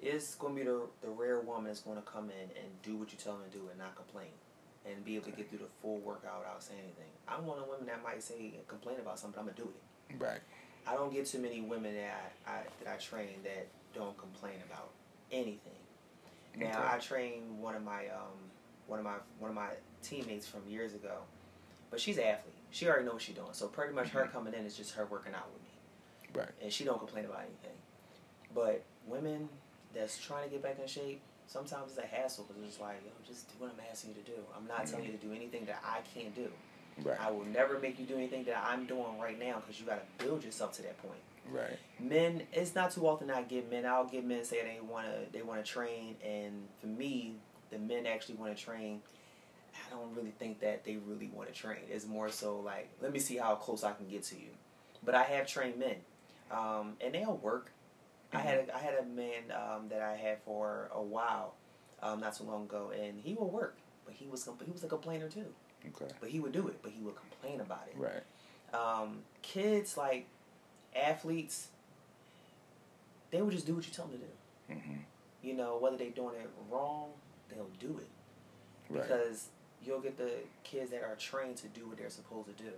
Speaker 4: it's going to be the, the rare woman that's going to come in and do what you tell them to do and not complain and be able to get through the full workout without saying anything. I'm one of the women that might say and complain about something, but I'm going to do it.
Speaker 3: Right.
Speaker 4: I don't get too many women that I, I that I train that don't complain about anything. Now I trained one of my um one of my one of my teammates from years ago, but she's an athlete. She already knows what she's doing. So pretty much her coming in is just her working out with
Speaker 3: Right.
Speaker 4: and she don't complain about anything. But women that's trying to get back in shape, sometimes it's a hassle because it's like, yo, just do what I'm asking you to do. I'm not telling you to do anything that I can't do.
Speaker 3: Right.
Speaker 4: I will never make you do anything that I'm doing right now because you got to build yourself to that point.
Speaker 3: Right.
Speaker 4: Men, it's not too often I get men. I'll get men say they want to they want to train, and for me, the men actually want to train. I don't really think that they really want to train. It's more so like, let me see how close I can get to you. But I have trained men, um, and they'll work. I had a, I had a man um, that I had for a while, um, not too long ago, and he would work, but he was he was a complainer too.
Speaker 3: Okay.
Speaker 4: But he would do it, but he would complain about it
Speaker 3: Right.
Speaker 4: um, kids like athletes they would just do what you tell them to do
Speaker 3: hmm
Speaker 4: you know whether they're doing it wrong they'll do it
Speaker 3: Right.
Speaker 4: because you'll get the kids that are trained to do what they're supposed to do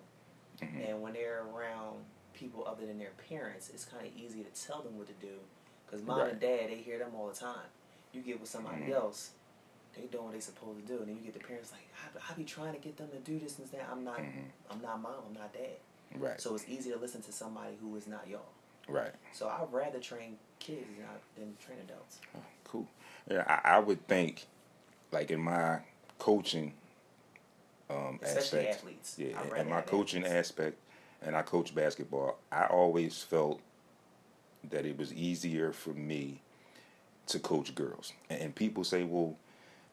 Speaker 3: Mhm.
Speaker 4: and when they're around people other than their parents it's kind of easy to tell them what to do because mom
Speaker 3: Right.
Speaker 4: and dad they hear them all the time you get with somebody
Speaker 3: Mhm.
Speaker 4: else they doing what they supposed to do and then you get the parents like I, I be trying to get them to do this and that i'm not
Speaker 3: Mhm.
Speaker 4: i'm not mom i'm not dad
Speaker 3: Right.
Speaker 4: so it's easy to listen to somebody who is not y'all.
Speaker 3: right.
Speaker 4: So I'd rather train kids than, train adults.
Speaker 3: Cool. Yeah, I, I would think, like in my coaching um,
Speaker 4: Especially
Speaker 3: aspect,
Speaker 4: athletes.
Speaker 3: yeah, in my
Speaker 4: have
Speaker 3: coaching
Speaker 4: athletes.
Speaker 3: aspect, and I coach basketball. I always felt that it was easier for me to coach girls, and, and people say, "Well,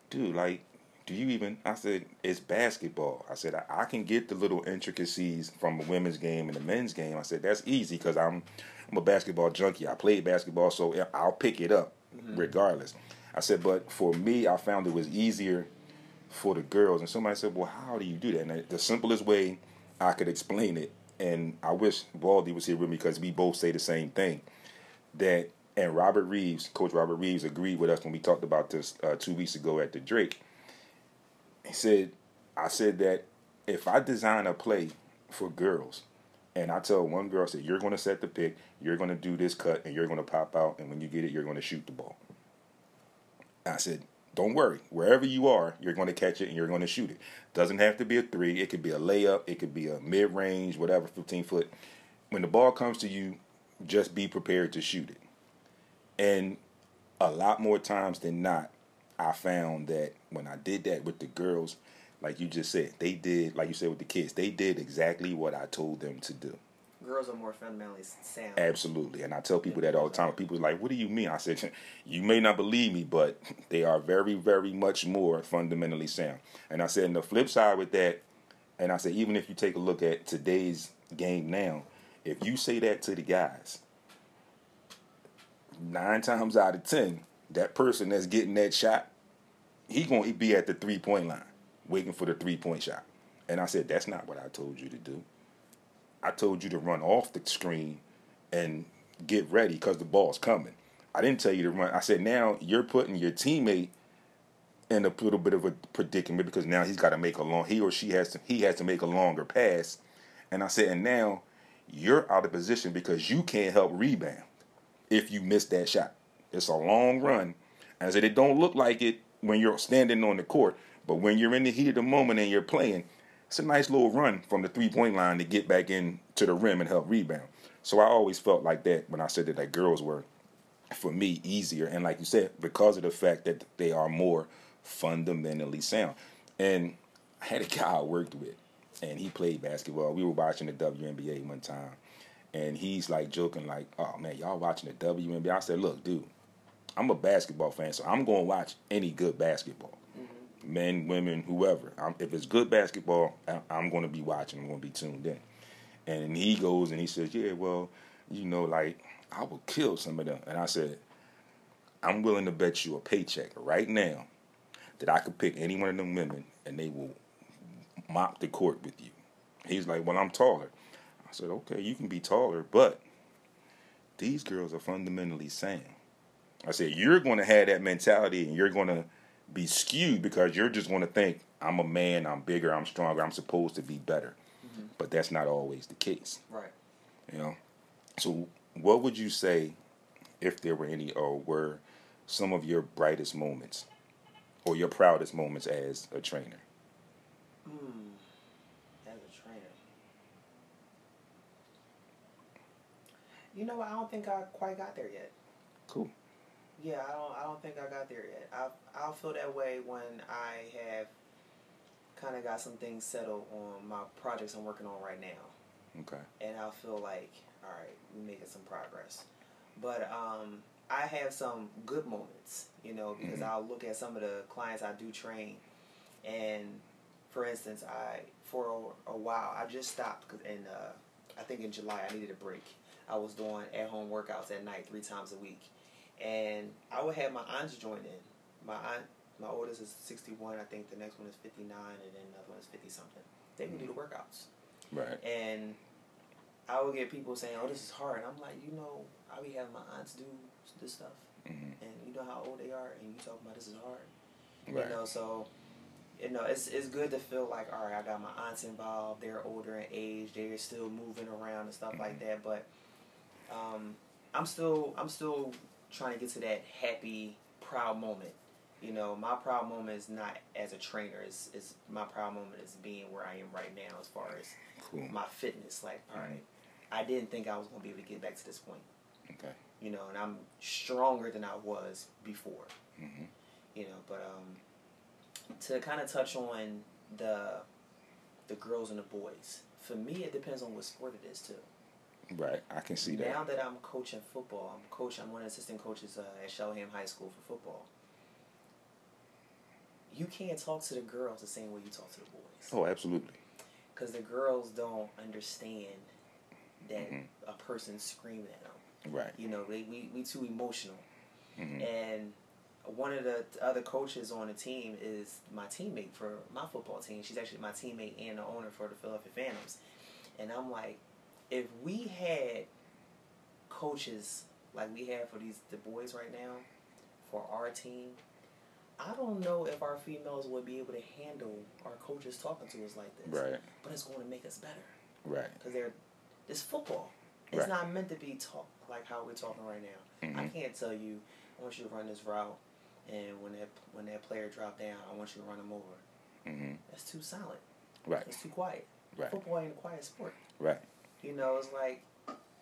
Speaker 3: dude, like." Do you even? I said it's basketball. I said I, I can get the little intricacies from a women's game and a men's game. I said that's easy because I'm I'm a basketball junkie. I played basketball, so I'll pick it up mm-hmm. regardless. I said, but for me, I found it was easier for the girls. And somebody said, well, how do you do that? And the simplest way I could explain it, and I wish Baldy was here with me because we both say the same thing, that and Robert Reeves, Coach Robert Reeves, agreed with us when we talked about this uh, two weeks ago at the Drake. He said, I said that if I design a play for girls, and I tell one girl, I said, you're going to set the pick, you're going to do this cut, and you're going to pop out, and when you get it, you're going to shoot the ball. I said, don't worry. Wherever you are, you're going to catch it and you're going to shoot it. Doesn't have to be a three. It could be a layup. It could be a mid range, whatever, 15 foot. When the ball comes to you, just be prepared to shoot it. And a lot more times than not, I found that when I did that with the girls, like you just said, they did, like you said with the kids, they did exactly what I told them to do.
Speaker 4: Girls are more fundamentally sound.
Speaker 3: Absolutely. And I tell people that all the time. People are like, what do you mean? I said, you may not believe me, but they are very, very much more fundamentally sound. And I said, and the flip side with that, and I said, even if you take a look at today's game now, if you say that to the guys, nine times out of ten, that person that's getting that shot, he gonna be at the three point line, waiting for the three point shot. And I said, that's not what I told you to do. I told you to run off the screen and get ready because the ball's coming. I didn't tell you to run. I said now you're putting your teammate in a little bit of a predicament because now he's got to make a long. He or she has to. He has to make a longer pass. And I said, and now you're out of position because you can't help rebound if you miss that shot. It's a long run. I said it don't look like it when you're standing on the court, but when you're in the heat of the moment and you're playing, it's a nice little run from the three point line to get back in to the rim and help rebound. So I always felt like that when I said that, that girls were, for me, easier. And like you said, because of the fact that they are more fundamentally sound. And I had a guy I worked with, and he played basketball. We were watching the WNBA one time, and he's like joking, like, "Oh man, y'all watching the WNBA?" I said, "Look, dude, I'm a basketball fan, so I'm going to watch any good basketball, men, women, whoever. I'm, if it's good basketball, I'm going to be watching. I'm going to be tuned in." And he goes and he says, "Yeah, well, you know, like I will kill some of them." And I said, "I'm willing to bet you a paycheck right now that I could pick any one of them women and they will mop the court with you." He's like, "Well, I'm taller." I said, "Okay, you can be taller, but these girls are fundamentally sound." I said you're going to have that mentality, and you're going to be skewed because you're just going to think I'm a man, I'm bigger, I'm stronger, I'm supposed to be better. But that's not always the case.
Speaker 4: Right.
Speaker 3: You know. So, what would you say, if there were any, or were some of your brightest moments, or your proudest moments as a trainer?
Speaker 4: Hmm. As a trainer. You know, what? I don't think I quite got there yet.
Speaker 3: Cool.
Speaker 4: Yeah, I don't. I don't think I got there yet. I I'll feel that way when I have kind of got some things settled on my projects I'm working on right now,
Speaker 3: Okay.
Speaker 4: and I'll feel like, all right, we're making some progress. But um, I have some good moments, you know, because I'll look at some of the clients I do train, and for instance, I for a, a while I just stopped 'cause in uh, I think in July I needed a break. I was doing at home workouts at night three times a week, and I would have my aunts join in. My aunt, my oldest is sixty one. I think the next one is fifty nine, and then another one is fifty something. They would do the workouts,
Speaker 3: Right.
Speaker 4: and I would get people saying, "Oh, this is hard." And I'm like, you know, I be having my aunts do this stuff,
Speaker 3: Mhm.
Speaker 4: and you know how old they are, and you talking about this is hard.
Speaker 3: Right.
Speaker 4: You know, so you know, it's it's good to feel like, all right, I got my aunts involved. They're older in age. They're still moving around and stuff like that. But um, I'm still I'm still trying to get to that happy, proud moment. You know, my proud moment is not as a trainer. It's, it's my proud moment is being where I am right now as far as
Speaker 3: Cool.
Speaker 4: my fitness. Like, all right, I didn't think I was gonna be able to get back to this point
Speaker 3: Okay.
Speaker 4: you know, and I'm stronger than I was before.
Speaker 3: Mhm.
Speaker 4: You know, but um, to kind of touch on the the girls and the boys, for me, it depends on what sport it is too.
Speaker 3: Right. I can see that.
Speaker 4: Now that I'm coaching football, I'm coach. I'm one of the assistant coaches uh, at Cheltenham High School for football. You can't talk to the girls the same way you talk to the boys
Speaker 3: Oh, absolutely.
Speaker 4: because the girls don't understand that
Speaker 3: Mhm.
Speaker 4: a person's screaming at them.
Speaker 3: Right.
Speaker 4: You know, they, we we too emotional.
Speaker 3: Mhm.
Speaker 4: And one of the other coaches on the team is my teammate for my football team. She's actually my teammate and the owner for the Philadelphia Phantoms. And I'm like, if we had coaches like we have for these the boys right now for our team, I don't know if our females would be able to handle our coaches talking to us like this.
Speaker 3: Right.
Speaker 4: But it's going to make us better
Speaker 3: Right.
Speaker 4: because they're it's football. It's
Speaker 3: Right.
Speaker 4: not meant to be talk like how we're talking right now. I
Speaker 3: Mhm.
Speaker 4: can't tell you I want you to run this route, and when that when that player drop down, I want you to run him over.
Speaker 3: Mm-hmm.
Speaker 4: That's too silent.
Speaker 3: Right.
Speaker 4: It's too quiet.
Speaker 3: Right.
Speaker 4: Football ain't a quiet sport.
Speaker 3: Right.
Speaker 4: You know, it's like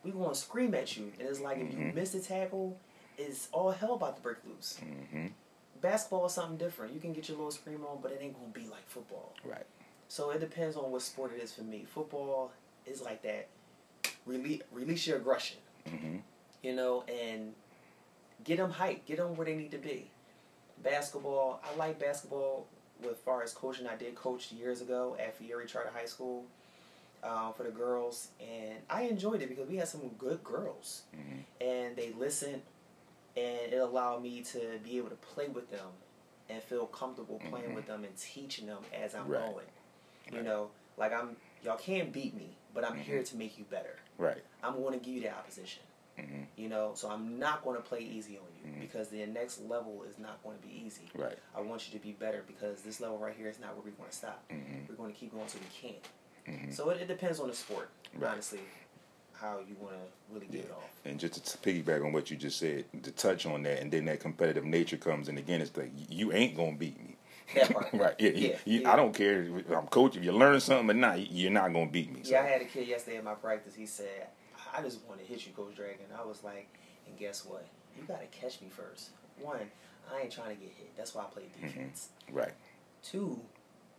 Speaker 4: we going to scream at you, and it's like if you
Speaker 3: Mhm.
Speaker 4: miss a tackle, it's all hell about to break loose.
Speaker 3: hmm
Speaker 4: Basketball is something different. You can get your little scream on, but it ain't gonna be like football.
Speaker 3: Right.
Speaker 4: So it depends on what sport it is for me. Football is like that. Release, release your aggression,
Speaker 3: hmm
Speaker 4: you know, and get them hyped, get them where they need to be. Basketball, I like basketball. With far as coaching, I did coach years ago at Freire Charter High School uh, for the girls, and I enjoyed it because we had some good girls,
Speaker 3: Mhm.
Speaker 4: and they listened, and it allowed me to be able to play with them and feel comfortable playing
Speaker 3: Mhm.
Speaker 4: with them and teaching them as I'm
Speaker 3: Right.
Speaker 4: going. You
Speaker 3: Right.
Speaker 4: know, like I'm, y'all can't beat me, but I'm
Speaker 3: Mhm.
Speaker 4: here to make you better.
Speaker 3: Right.
Speaker 4: I'm going to give you the opposition.
Speaker 3: hmm
Speaker 4: You know, so I'm not going to play easy on you
Speaker 3: Mhm.
Speaker 4: because the next level is not going to be easy.
Speaker 3: Right.
Speaker 4: I want you to be better because this level right here is not where we're going to stop. We're going to keep going till we can't.
Speaker 3: Mhm.
Speaker 4: So it, it depends on the sport,
Speaker 3: Right.
Speaker 4: honestly, how you want to really get it off.
Speaker 3: And just to piggyback on what you just said, to touch on that, and then that competitive nature comes, and again, it's like you ain't gonna beat me. Right? Yeah.
Speaker 4: Yeah,
Speaker 3: you-
Speaker 4: yeah.
Speaker 3: I don't care. If I'm coach. If you learn something or not, you're not gonna beat me. So.
Speaker 4: Yeah, I had a kid yesterday in my practice. He said, I just want to hit you, Coach Dragon. I was like, and guess what? You got to catch me first. One, I ain't trying to get hit. That's why I play defense.
Speaker 3: Right.
Speaker 4: Two,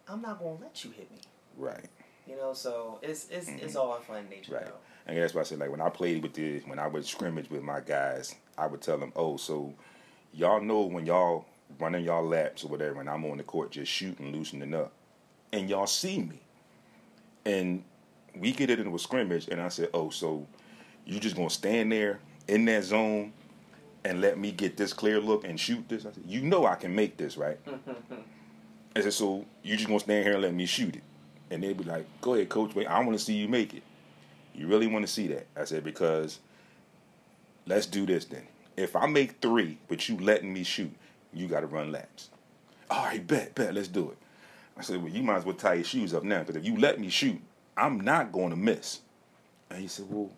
Speaker 4: I'm not going to let you hit me.
Speaker 3: Right.
Speaker 4: You know, so it's it's, it's mm-hmm. all in fun nature,
Speaker 3: Right.
Speaker 4: though.
Speaker 3: And that's why I said, like, when I played with the, when I would scrimmage with my guys, I would tell them, oh, so y'all know when y'all running y'all laps or whatever, and I'm on the court just shooting, loosening up, and y'all see me, and we get it into a scrimmage, and I said, oh, so you just gonna stand there in that zone and let me get this clear look and shoot this? I said, you know I can make this, right? I said, so you just gonna stand here and let me shoot it? And they'd be like, go ahead, coach, wait, I want to see you make it. You really want to see that? I said, because let's do this then. If I make three, but you letting me shoot, you got to run laps. All right, bet, bet, let's do it. I said, well, you might as well tie your shoes up now, because if you let me shoot, I'm not going to miss. And he said, well,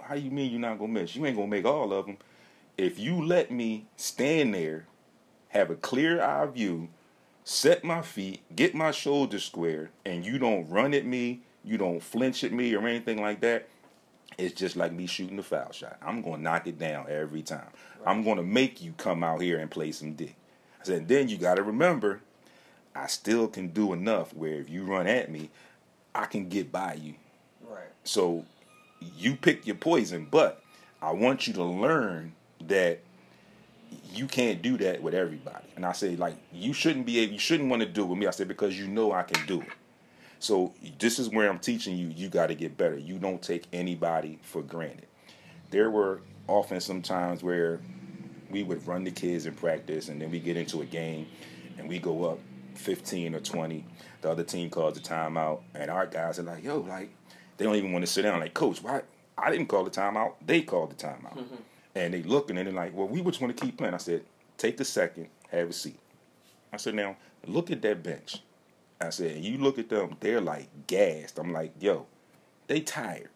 Speaker 3: how you mean you're not going to miss? You ain't going to make all of them. If you let me stand there, have a clear eye view, set my feet, get my shoulders squared, and you don't run at me, you don't flinch at me or anything like that, it's just like me shooting a foul shot. I'm going to knock it down every time. I'm going to make you come out here and play some dick. I said, then you got to remember, I still can do enough where if you run at me, I can get by you.
Speaker 4: Right.
Speaker 3: So you pick your poison, but I want you to learn that you can't do that with everybody. And I say, like, you shouldn't be able, you shouldn't want to do it with me. I said, because you know I can do it. So this is where I'm teaching you, you got to get better. You don't take anybody for granted. There were often some times where we would run the kids in practice and then we get into a game and we go up 15 or 20. The other team calls a timeout and our guys are like, yo, like, they don't even want to sit down. Like, coach, why? I didn't call the timeout. They called the timeout. Mm-hmm. And they looking and they're like, well, we just want to keep playing. I said, take a second, have a seat. I said, now look at that bench. I said, you look at them, they're like gassed. I'm like, yo, they tired.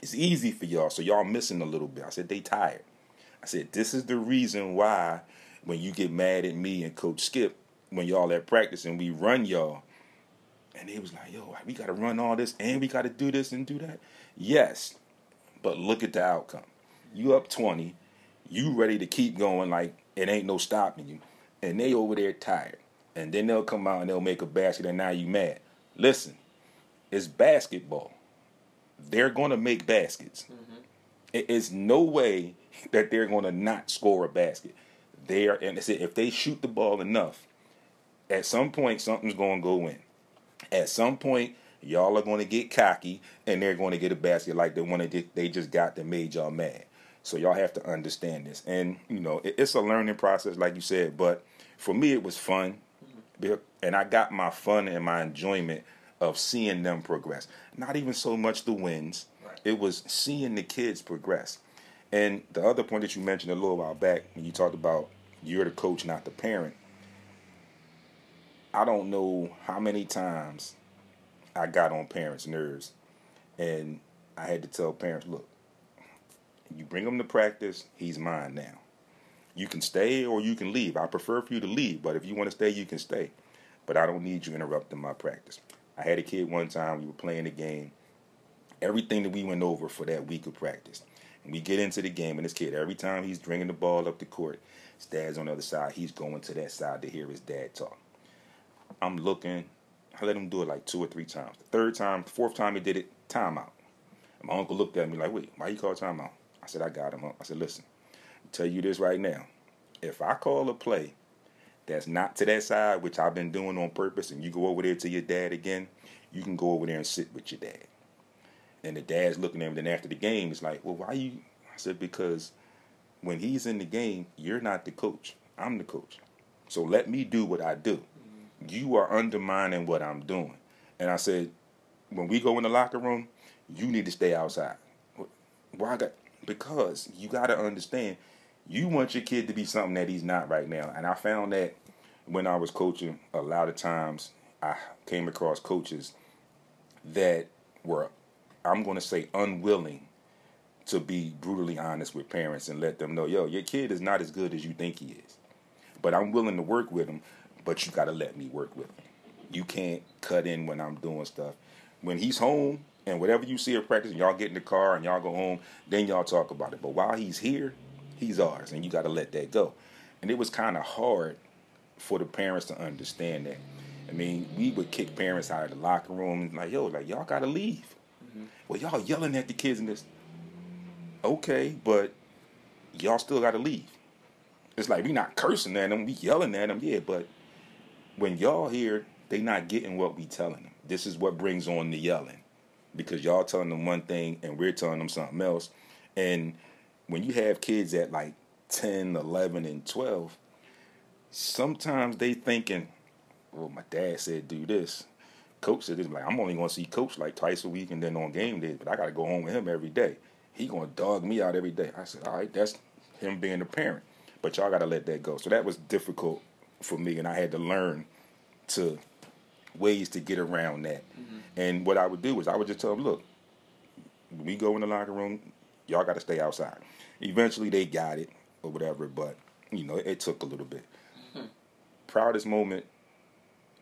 Speaker 3: It's easy for y'all, so y'all missing a little bit. I said, they tired. I said, this is the reason why when you get mad at me and Coach Skip, when y'all at practice and we run y'all, and they was like, yo, we got to run all this and we got to do this and do that. Yes, but look at the outcome. You up 20, you ready to keep going like it ain't no stopping you. And they over there tired. And then they'll come out and they'll make a basket and now you mad. Listen, it's basketball. They're going to make baskets. Mm-hmm. It is no way that they're going to not score a basket. They are, and I said, if they shoot the ball enough, at some point something's going to go in. At some point, y'all are going to get cocky and they're going to get a basket like the one that they- they just got that made y'all mad. So y'all have to understand this, and you know it- it's a learning process, like you said. But for me, it was fun, and I got my fun and my enjoyment of seeing them progress. Not even so much the wins; it was seeing the kids progress. And the other point that you mentioned a little while back when you talked about you're the coach, not the parent. I don't know how many times I got on parents' nerves, and I had to tell parents, look, you bring him to practice, he's mine now. You can stay or you can leave. I prefer for you to leave, but if you want to stay, you can stay. But I don't need you interrupting my practice. I had a kid one time, we were playing the game. Everything that we went over for that week of practice. And we get into the game, and this kid, every time he's bringing the ball up the court, his dad's on the other side, he's going to that side to hear his dad talk. I'm looking. I let him do it like two or three times. The third time, the fourth time he did it, timeout. And my uncle looked at me like, wait, why you call timeout? I said, I got him. Up. I said, listen, I'll tell you this right now. If I call a play that's not to that side, which I've been doing on purpose, and you go over there to your dad again, you can go over there and sit with your dad. And the dad's looking at him. Then after the game, it's like, well, why you? I said, because when he's in the game, you're not the coach. I'm the coach. So let me do what I do. You are undermining what I'm doing. And I said, when we go in the locker room, you need to stay outside. Why I got? Because you got to understand, you want your kid to be something that he's not right now. And I found that when I was coaching, a lot of times I came across coaches that were, I'm going to say, unwilling to be brutally honest with parents and let them know, yo, your kid is not as good as you think he is. But I'm willing to work with him, but you got to let me work with him. You can't cut in when I'm doing stuff. When he's home and whatever you see at practice and y'all get in the car and y'all go home, then y'all talk about it. But while he's here, he's ours and you got to let that go. And it was kind of hard for the parents to understand that. I mean, we would kick parents out of the locker room and like, yo, like y'all got to leave. Mm-hmm. Well, y'all yelling at the kids and this. Okay, but y'all still got to leave. It's like we not cursing at them, we yelling at them, yeah. But when y'all here, they not getting what we telling them. This is what brings on the yelling, because y'all telling them one thing and we're telling them something else. And when you have kids at like 10, 11, and 12, sometimes they thinking, well, my dad said do this. Coach said this. Like, I'm only going to see coach like twice a week and then on game days, but I got to go home with him every day. He going to dog me out every day. I said, all right, that's him being a parent. But y'all got to let that go. So that was difficult for me, and I had to learn to ways to get around that. And what I would do is I would just tell them, look, when we go in the locker room, y'all got to stay outside. Eventually, they got it or whatever, but you know, it, took a little bit. Proudest moment,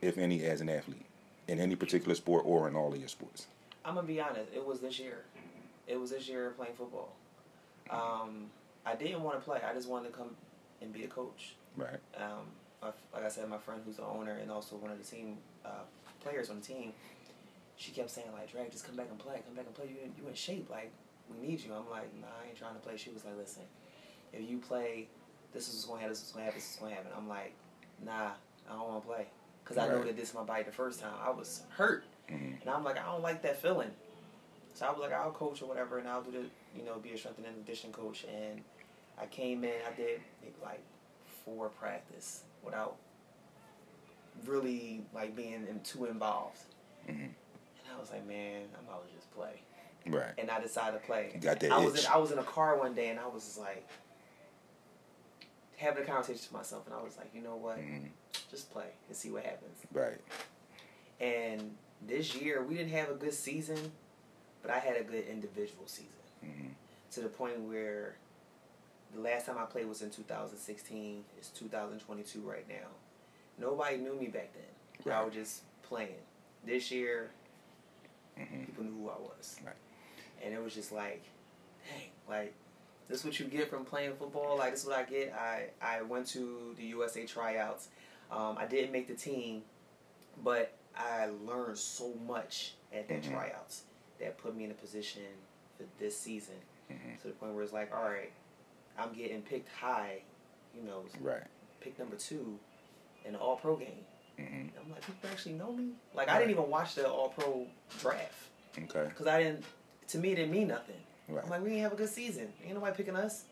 Speaker 3: if any, as an athlete in any particular sport or in all of your sports.
Speaker 4: I'm gonna be honest. It was this year. It was this year playing football. Um, I didn't want to play. I just wanted to come and be a coach.
Speaker 3: Right.
Speaker 4: Um, like I said, my friend who's the owner and also one of the team uh, players on the team, she kept saying like, "Drag, just come back and play. Come back and play. You in, you in shape. Like we need you." I'm like, "Nah, I ain't trying to play." She was like, "Listen, if you play, this is what's gonna happen. This is what's gonna happen. This is gonna happen." I'm like, "Nah, I don't want to play." Because I know that this is my body the first time. I was hurt.
Speaker 3: Mhm.
Speaker 4: And I'm like, I don't like that feeling. So I was like, I'll coach or whatever, and I'll do the, you know, be a strength and conditioning coach. And I came in, I did like four practice without really like being in- too involved.
Speaker 3: Mhm.
Speaker 4: And I was like, man, I'm about to just play.
Speaker 3: Right.
Speaker 4: And I decided to play.
Speaker 3: You got that
Speaker 4: I was in, I was in a car one day, and I was just like having a conversation to myself, and I was like, you know what,
Speaker 3: Mhm.
Speaker 4: just play and see what happens.
Speaker 3: Right.
Speaker 4: And this year we didn't have a good season, but I had a good individual season.
Speaker 3: Mhm.
Speaker 4: To the point where the last time I played was in 2016. It's 2022 right now. Nobody knew me back then. I was just playing. This year,
Speaker 3: Mhm.
Speaker 4: people knew who I was.
Speaker 3: Right.
Speaker 4: And it was just like, dang, like this is what you get from playing football. Like this is what I get. I I went to the USA tryouts. Um, I didn't make the team, but I learned so much at that
Speaker 3: Mhm.
Speaker 4: tryouts that put me in a position for this season
Speaker 3: Mhm.
Speaker 4: to the point where it's like, all right, I'm getting picked high, you know,
Speaker 3: Right.
Speaker 4: pick number two in the All Pro game.
Speaker 3: Mhm.
Speaker 4: I'm like, people actually know me. Like I didn't even watch the All Pro draft
Speaker 3: Okay.
Speaker 4: because I didn't. To me, it didn't mean nothing.
Speaker 3: Right.
Speaker 4: I'm like, we didn't have a good season. Ain't nobody picking us.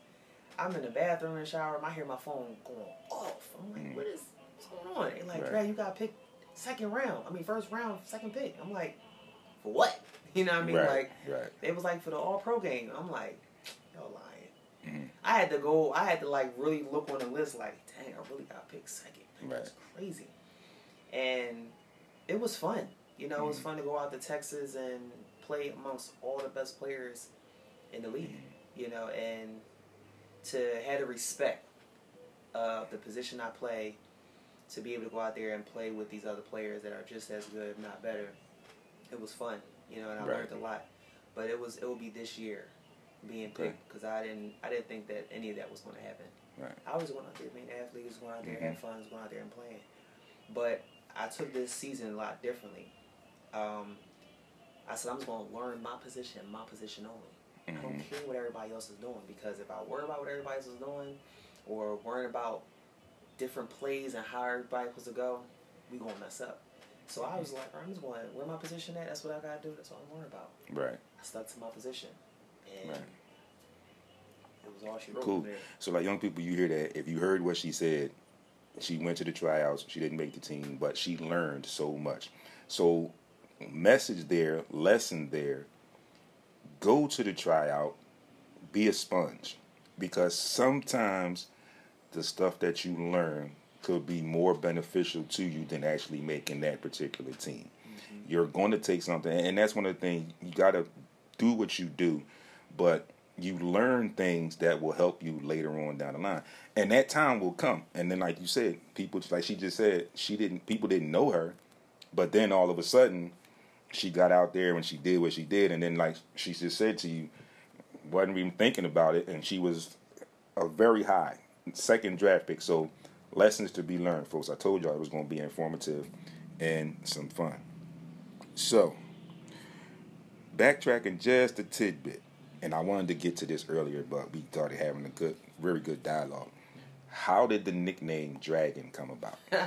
Speaker 4: I'm in the bathroom in the shower. I hear my phone going off. I'm like,
Speaker 3: Mhm.
Speaker 4: what is what's going on? And like,
Speaker 3: Right.
Speaker 4: You got picked second round. I mean, first round, second pick. I'm like, for what? You know what I mean?
Speaker 3: right.
Speaker 4: Like,
Speaker 3: right.
Speaker 4: it was like for the All Pro game. I'm like, y'all lying.
Speaker 3: Mhm.
Speaker 4: I had to go. I had to like really look on the list. Like, dang, I really got picked second. Like,
Speaker 3: Right.
Speaker 4: That's crazy. And it was fun. You know, it was
Speaker 3: Mhm.
Speaker 4: fun to go out to Texas and play amongst all the best players in the league. You know, and to have the respect of the position I play, to be able to go out there and play with these other players that are just as good, if not better. It was fun. You know, and I
Speaker 3: Right.
Speaker 4: learned a lot. But it was it will be this year being picked because I didn't I didn't think that any of that was going to happen.
Speaker 3: Right.
Speaker 4: I was going out there being an athlete, was going out there
Speaker 3: Mhm.
Speaker 4: having fun, was going out there and playing. But I took this season a lot differently. Um, I said I'm just going to learn my position, my position only. I don't
Speaker 3: Mhm.
Speaker 4: care what everybody else is doing because if I worry about what everybody else is doing, or worrying about different plays and how everybody supposed to go, we gonna mess up. So I was like, I'm just going where my position at. That's what I gotta do. That's what I'm worried about.
Speaker 3: Right.
Speaker 4: I stuck to my position, and
Speaker 3: Right.
Speaker 4: it was all she wrote.
Speaker 3: Cool.
Speaker 4: there.
Speaker 3: So, like young people, you hear that. If you heard what she said, she went to the tryouts. She didn't make the team, but she learned so much. So, message there, lesson there. Go to the tryout. Be a sponge, because sometimes the stuff that you learn could be more beneficial to you than actually making that particular team. Mm-hmm. You're going to take something, and that's one of the things you got to do what you do, but you learn things that will help you later on down the line, and that time will come. And then, like you said, people like she just said, she didn't. People didn't know her, but then all of a sudden, she got out there and she did what she did, and then like she just said to you, wasn't even thinking about it, and she was a very high second draft pick. So lessons to be learned, folks. I told y'all it was going to be informative and some fun. So backtracking just a tidbit, and I wanted to get to this earlier, but we started having a good, very good dialogue. How did the nickname Dragon come about?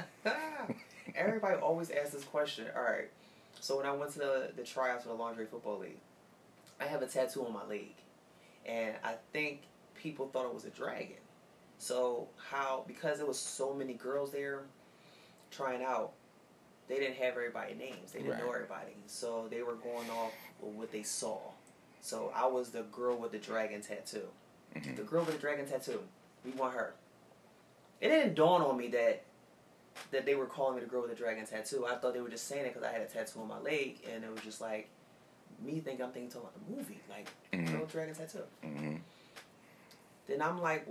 Speaker 4: Everybody always asks this question. All right, so when I went to the the tryouts for the Lingerie Football League, I have a tattoo on my leg, and I think people thought it was a dragon. So how because there was so many girls there trying out, they didn't have everybody names. They didn't know everybody, so they were going off with what they saw. So I was the girl with the dragon tattoo.
Speaker 3: Mm-hmm.
Speaker 4: The girl with the dragon tattoo. We want her. It didn't dawn on me that that they were calling me the girl with the dragon tattoo. I thought they were just saying it because I had a tattoo on my leg, and it was just like me think I'm thinking about the movie, like
Speaker 3: Mhm.
Speaker 4: girl with dragon tattoo.
Speaker 3: hmm
Speaker 4: Then I'm like,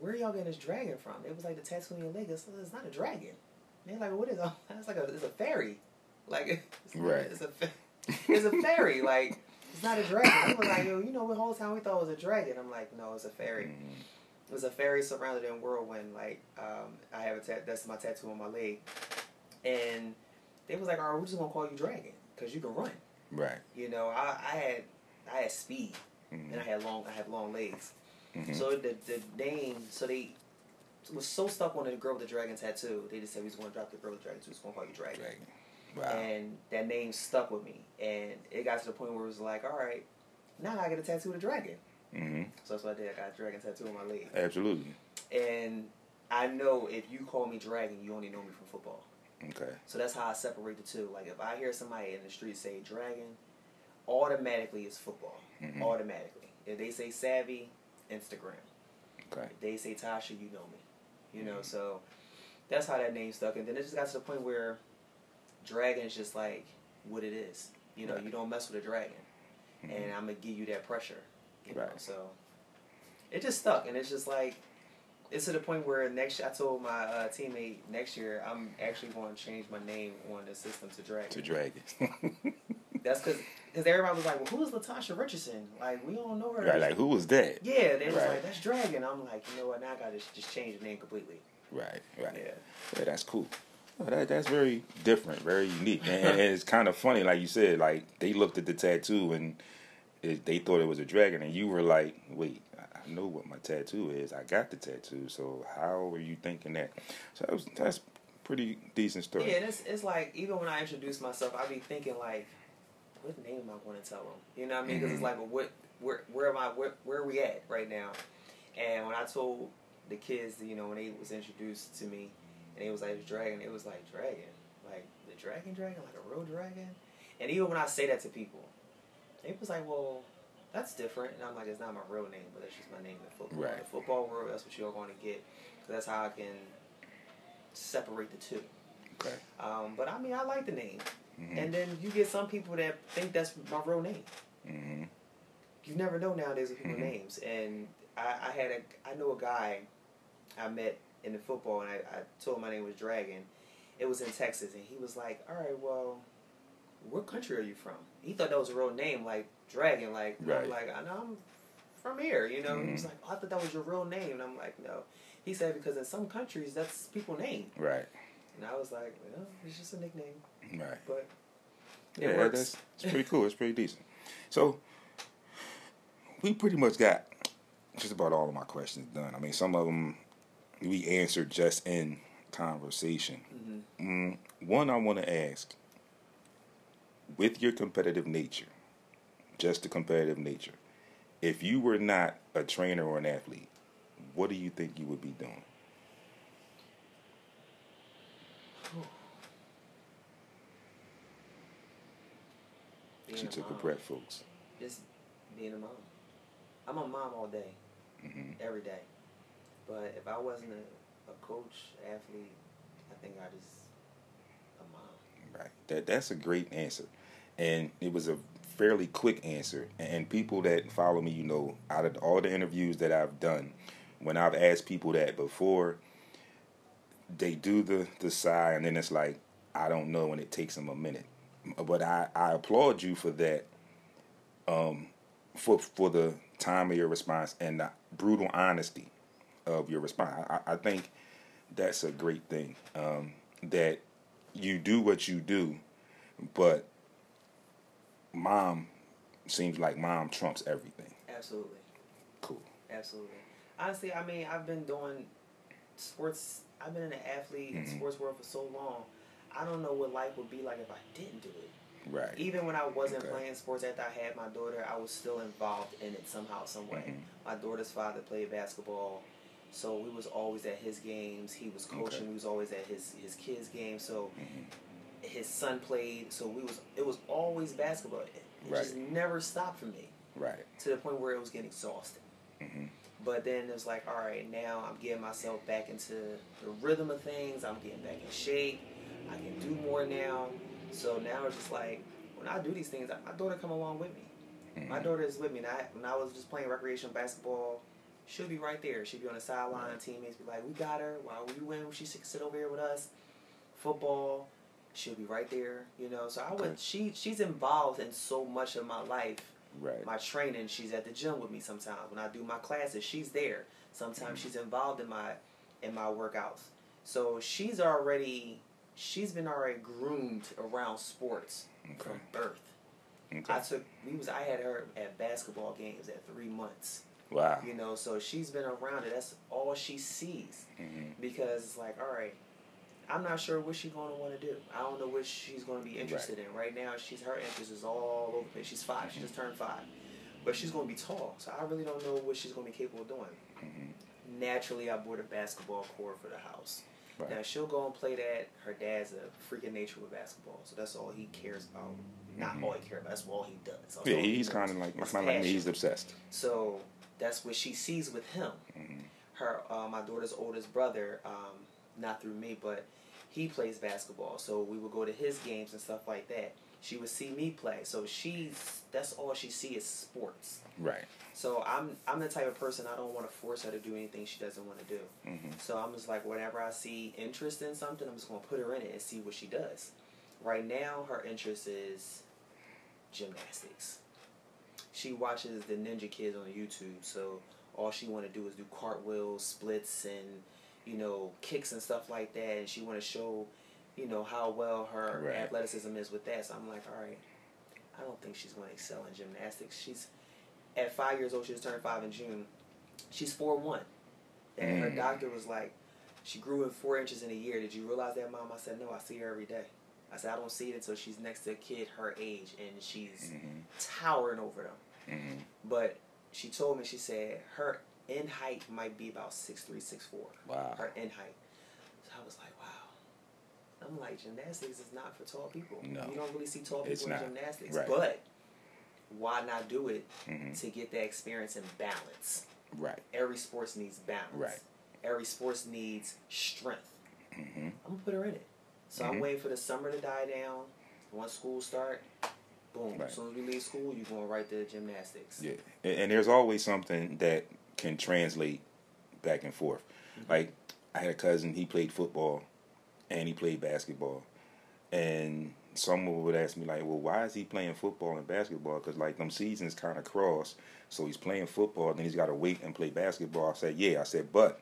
Speaker 4: where y'all getting this dragon from? It was like the tattoo on your leg. It's, it's not a dragon. They're like, what is it? It's like a it's a fairy. Like it's
Speaker 3: Right.
Speaker 4: It's a it's a fairy. like not a dragon. I was like, yo, you know, the whole time we thought it was a dragon. I'm like, no, it's a fairy.
Speaker 3: Mm-hmm.
Speaker 4: It was a fairy surrounded in whirlwind. Like um, I have a tat- that's my tattoo on my leg, and they was like, all right, we're just gonna call you Dragon because you can run.
Speaker 3: Right.
Speaker 4: You know, I, I had I had speed and I had long I have long legs. So the the name so they was so stuck on the girl with the dragon tattoo. They just said we was gonna drop the girl with the dragon tattoo. We was gonna call you Dragon.
Speaker 3: Dragon. Wow.
Speaker 4: And that name stuck with me, and it got to the point where it was like, all right, now I get a tattoo of the dragon.
Speaker 3: hmm
Speaker 4: So that's what I did. I got a dragon tattoo on my leg.
Speaker 3: Absolutely.
Speaker 4: And I know if you call me Dragon, you only know me from football.
Speaker 3: Okay.
Speaker 4: So that's how I separate the two. Like if I hear somebody in the street say Dragon, automatically it's football.
Speaker 3: Mhm.
Speaker 4: Automatically. If they say Savvy, Instagram.
Speaker 3: Okay.
Speaker 4: If they say Tasha, you know me. You know, so that's how that name stuck. And then it just got to the point where Dragon is just like what it is. You know,
Speaker 3: Right.
Speaker 4: you don't mess with a dragon. And I'm gonna give you that pressure. You know, so it just stuck and it's just like it's to the point where next I told my uh, teammate next year I'm actually going to change my name on the system to Dragon.
Speaker 3: To Dragon.
Speaker 4: That's because because everybody was like, well, who is LaTasha Richardson? Like we don't know her.
Speaker 3: right. Like who was that?
Speaker 4: Yeah, they was
Speaker 3: Right.
Speaker 4: like, that's Dragon. I'm like, you know what? Now I gotta just change the name completely.
Speaker 3: Right. Right.
Speaker 4: Yeah.
Speaker 3: Yeah, that's cool. That, that's very different, very unique, and, and it's kind of funny, like you said. Like they looked at the tattoo and it, they thought it was a dragon, and you were like, "Wait, I know what my tattoo is. I got the tattoo. So how are you thinking that?" So that was, that's pretty decent story.
Speaker 4: Yeah, and it's, it's like even when I introduce myself, I be thinking like, what name am I going to tell them? You know what I mean? Because it's mm-hmm. like, well, what, where, where am I? Where, where are we at right now? And when I told the kids, you know, when they was introduced to me, and it was like dragon, it was like dragon, like the dragon, dragon, like a real dragon. And even when I say that to people, they was like, well. That's different, and I'm like, it's not my real name, but that's just my name in the football.
Speaker 3: Right.
Speaker 4: In the football world, that's what you're going to get. Cause that's how I can separate the two.
Speaker 3: Okay.
Speaker 4: Um, but I mean, I like the name.
Speaker 3: Mhm.
Speaker 4: And then you get some people that think that's my real name.
Speaker 3: hmm
Speaker 4: You never know nowadays with people's
Speaker 3: Mhm.
Speaker 4: names. And I, I had a, I know a guy I met in the football, and I, I told him my name was Dragon. It was in Texas, and he was like, "All right, well, what country are you from?" He thought that was a real name, like Dragon. Like
Speaker 3: Right.
Speaker 4: I'm like, I know I'm from here. You know, he was
Speaker 3: Mhm.
Speaker 4: like, oh, "I thought that was your real name," and I'm like, "No." He said because in some countries that's people name,
Speaker 3: Right.
Speaker 4: and I was like, "Well, it's just a nickname."
Speaker 3: Right.
Speaker 4: But it
Speaker 3: Yeah,
Speaker 4: works.
Speaker 3: that's it's pretty cool. It's pretty decent. So we pretty much got just about all of my questions done. I mean, some of them we answered just in conversation. Mm, one I want to ask: with your competitive nature, just the competitive nature, if you were not a trainer or an athlete, what do you think you would be doing?
Speaker 4: being
Speaker 3: She
Speaker 4: a
Speaker 3: took a
Speaker 4: mom.
Speaker 3: breath, folks.
Speaker 4: Just being a mom. I'm a mom all day,
Speaker 3: hmm
Speaker 4: every day. But if I wasn't a, a coach, athlete, I think I just a mom.
Speaker 3: Right. That that's a great answer, and it was a fairly quick answer. And people that follow me, you know, out of all the interviews that I've done, when I've asked people that before, they do the the sigh, and then it's like I don't know, and it takes them a minute. But I I applaud you for that. Um, for for the time of your response and the brutal honesty of your response. I, I think that's a great thing. Um, that you do what you do, but mom seems like mom trumps everything.
Speaker 4: Absolutely,
Speaker 3: Cool.
Speaker 4: absolutely. Honestly, I mean, I've been doing sports. I've been in the athlete and
Speaker 3: Mhm.
Speaker 4: sports world for so long. I don't know what life would be like if I didn't do it.
Speaker 3: Right.
Speaker 4: Even when I wasn't
Speaker 3: Okay.
Speaker 4: playing sports after I had my daughter, I was still involved in it somehow, some way.
Speaker 3: Mhm.
Speaker 4: My daughter's father played basketball, so we was always at his games. He was coaching.
Speaker 3: Okay.
Speaker 4: We was always at his his kids' games. So
Speaker 3: Mhm.
Speaker 4: his son played. So we was it was always basketball. It, it just never stopped for me
Speaker 3: Right.
Speaker 4: to the point where it was getting exhausting. But then it was like, all right, now I'm getting myself back into the rhythm of things. I'm getting back in shape. I can do more now. So now it's just like when I do these things, my daughter come along with me. My daughter is with me. And I, when I was just playing recreational basketball, she'll be right there. She'll be on the sideline. Teammates be like, "We got her. While we win, when she should sit over here with us." Football, she'll be right there. You know, so I would.
Speaker 3: Okay.
Speaker 4: She she's involved in so much of my life
Speaker 3: Right.
Speaker 4: my training. She's at the gym with me sometimes. When I do my classes, she's there. Sometimes mm-hmm. she's involved in my in my workouts. So she's already she's been already groomed around sports from birth.
Speaker 3: Okay.
Speaker 4: I took we was I had her at basketball games at three months.
Speaker 3: Wow.
Speaker 4: You know, so she's been around it. That's all she sees.
Speaker 3: Mhm.
Speaker 4: Because it's like, all right, I'm not sure what she's going to want to do. I don't know what she's going to be interested in. Right now, she's her interest is all over the place. She's 5 She just turned five, but she's going to be tall. So I really don't know what she's going to be capable of doing.
Speaker 3: Mm-hmm.
Speaker 4: Naturally, I bought a basketball court for the house.
Speaker 3: Right.
Speaker 4: Now she'll go and play that. Her dad's a freaking nature with basketball, so that's all he cares about. Not all he cares about. That's all he does. That's
Speaker 3: Mm-hmm. Yeah, he's kind of like,
Speaker 4: His
Speaker 3: kind of like me. He's obsessed.
Speaker 4: So that's what she sees with him.
Speaker 3: Mm-hmm.
Speaker 4: Her, uh, my daughter's oldest brother, um, not through me, but he plays basketball. So we would go to his games and stuff like that. She would see me play. So she's that's all she sees is sports.
Speaker 3: Right.
Speaker 4: So I'm I'm the type of person I don't want to force her to do anything she doesn't want to do.
Speaker 3: Mm-hmm.
Speaker 4: So I'm just like whenever I see interest in something, I'm just gonna put her in it and see what she does. Right now, her interest is gymnastics. She watches the Ninja Kids on YouTube, so all she want to do is do cartwheels, splits, and you know kicks and stuff like that. And she want to show, you know, how well her
Speaker 3: Right.
Speaker 4: athleticism is with that. So I'm like, all right, I don't think she's going to excel in gymnastics. She's at five years old. She just turned five in June. She's four one, and her
Speaker 3: Mm.
Speaker 4: doctor was like, she grew in four inches in a year. Did you realize that, mom? I said, no. I see her every day. I said, I don't see it until she's next to a kid her age, and she's towering over them.
Speaker 3: Mm-hmm.
Speaker 4: But she told me, she said her in height might be about six three, six four.
Speaker 3: Wow.
Speaker 4: Her in height. So I was like, wow. I'm like, gymnastics is not for tall people.
Speaker 3: No.
Speaker 4: You don't really see tall
Speaker 3: It's
Speaker 4: people in
Speaker 3: not.
Speaker 4: gymnastics.
Speaker 3: Right.
Speaker 4: But why not do it
Speaker 3: Mhm.
Speaker 4: to get that experience and balance?
Speaker 3: Right.
Speaker 4: Every sports needs balance.
Speaker 3: Right.
Speaker 4: Every sports needs strength.
Speaker 3: Mm-hmm.
Speaker 4: I'm gonna put her in it. So I'm
Speaker 3: Mhm.
Speaker 4: waiting for the summer to die down. Once school start, boom.
Speaker 3: Right.
Speaker 4: As soon as we leave school, you're going right to gymnastics.
Speaker 3: Yeah, and, and there's always something that can translate back and forth. Mm-hmm. Like I had a cousin, he played football, and he played basketball, and someone would ask me like, "Well, why is he playing football and basketball? Because like them seasons kind of cross. So he's playing football, then he's got to wait and play basketball." I said, "Yeah," I said, "But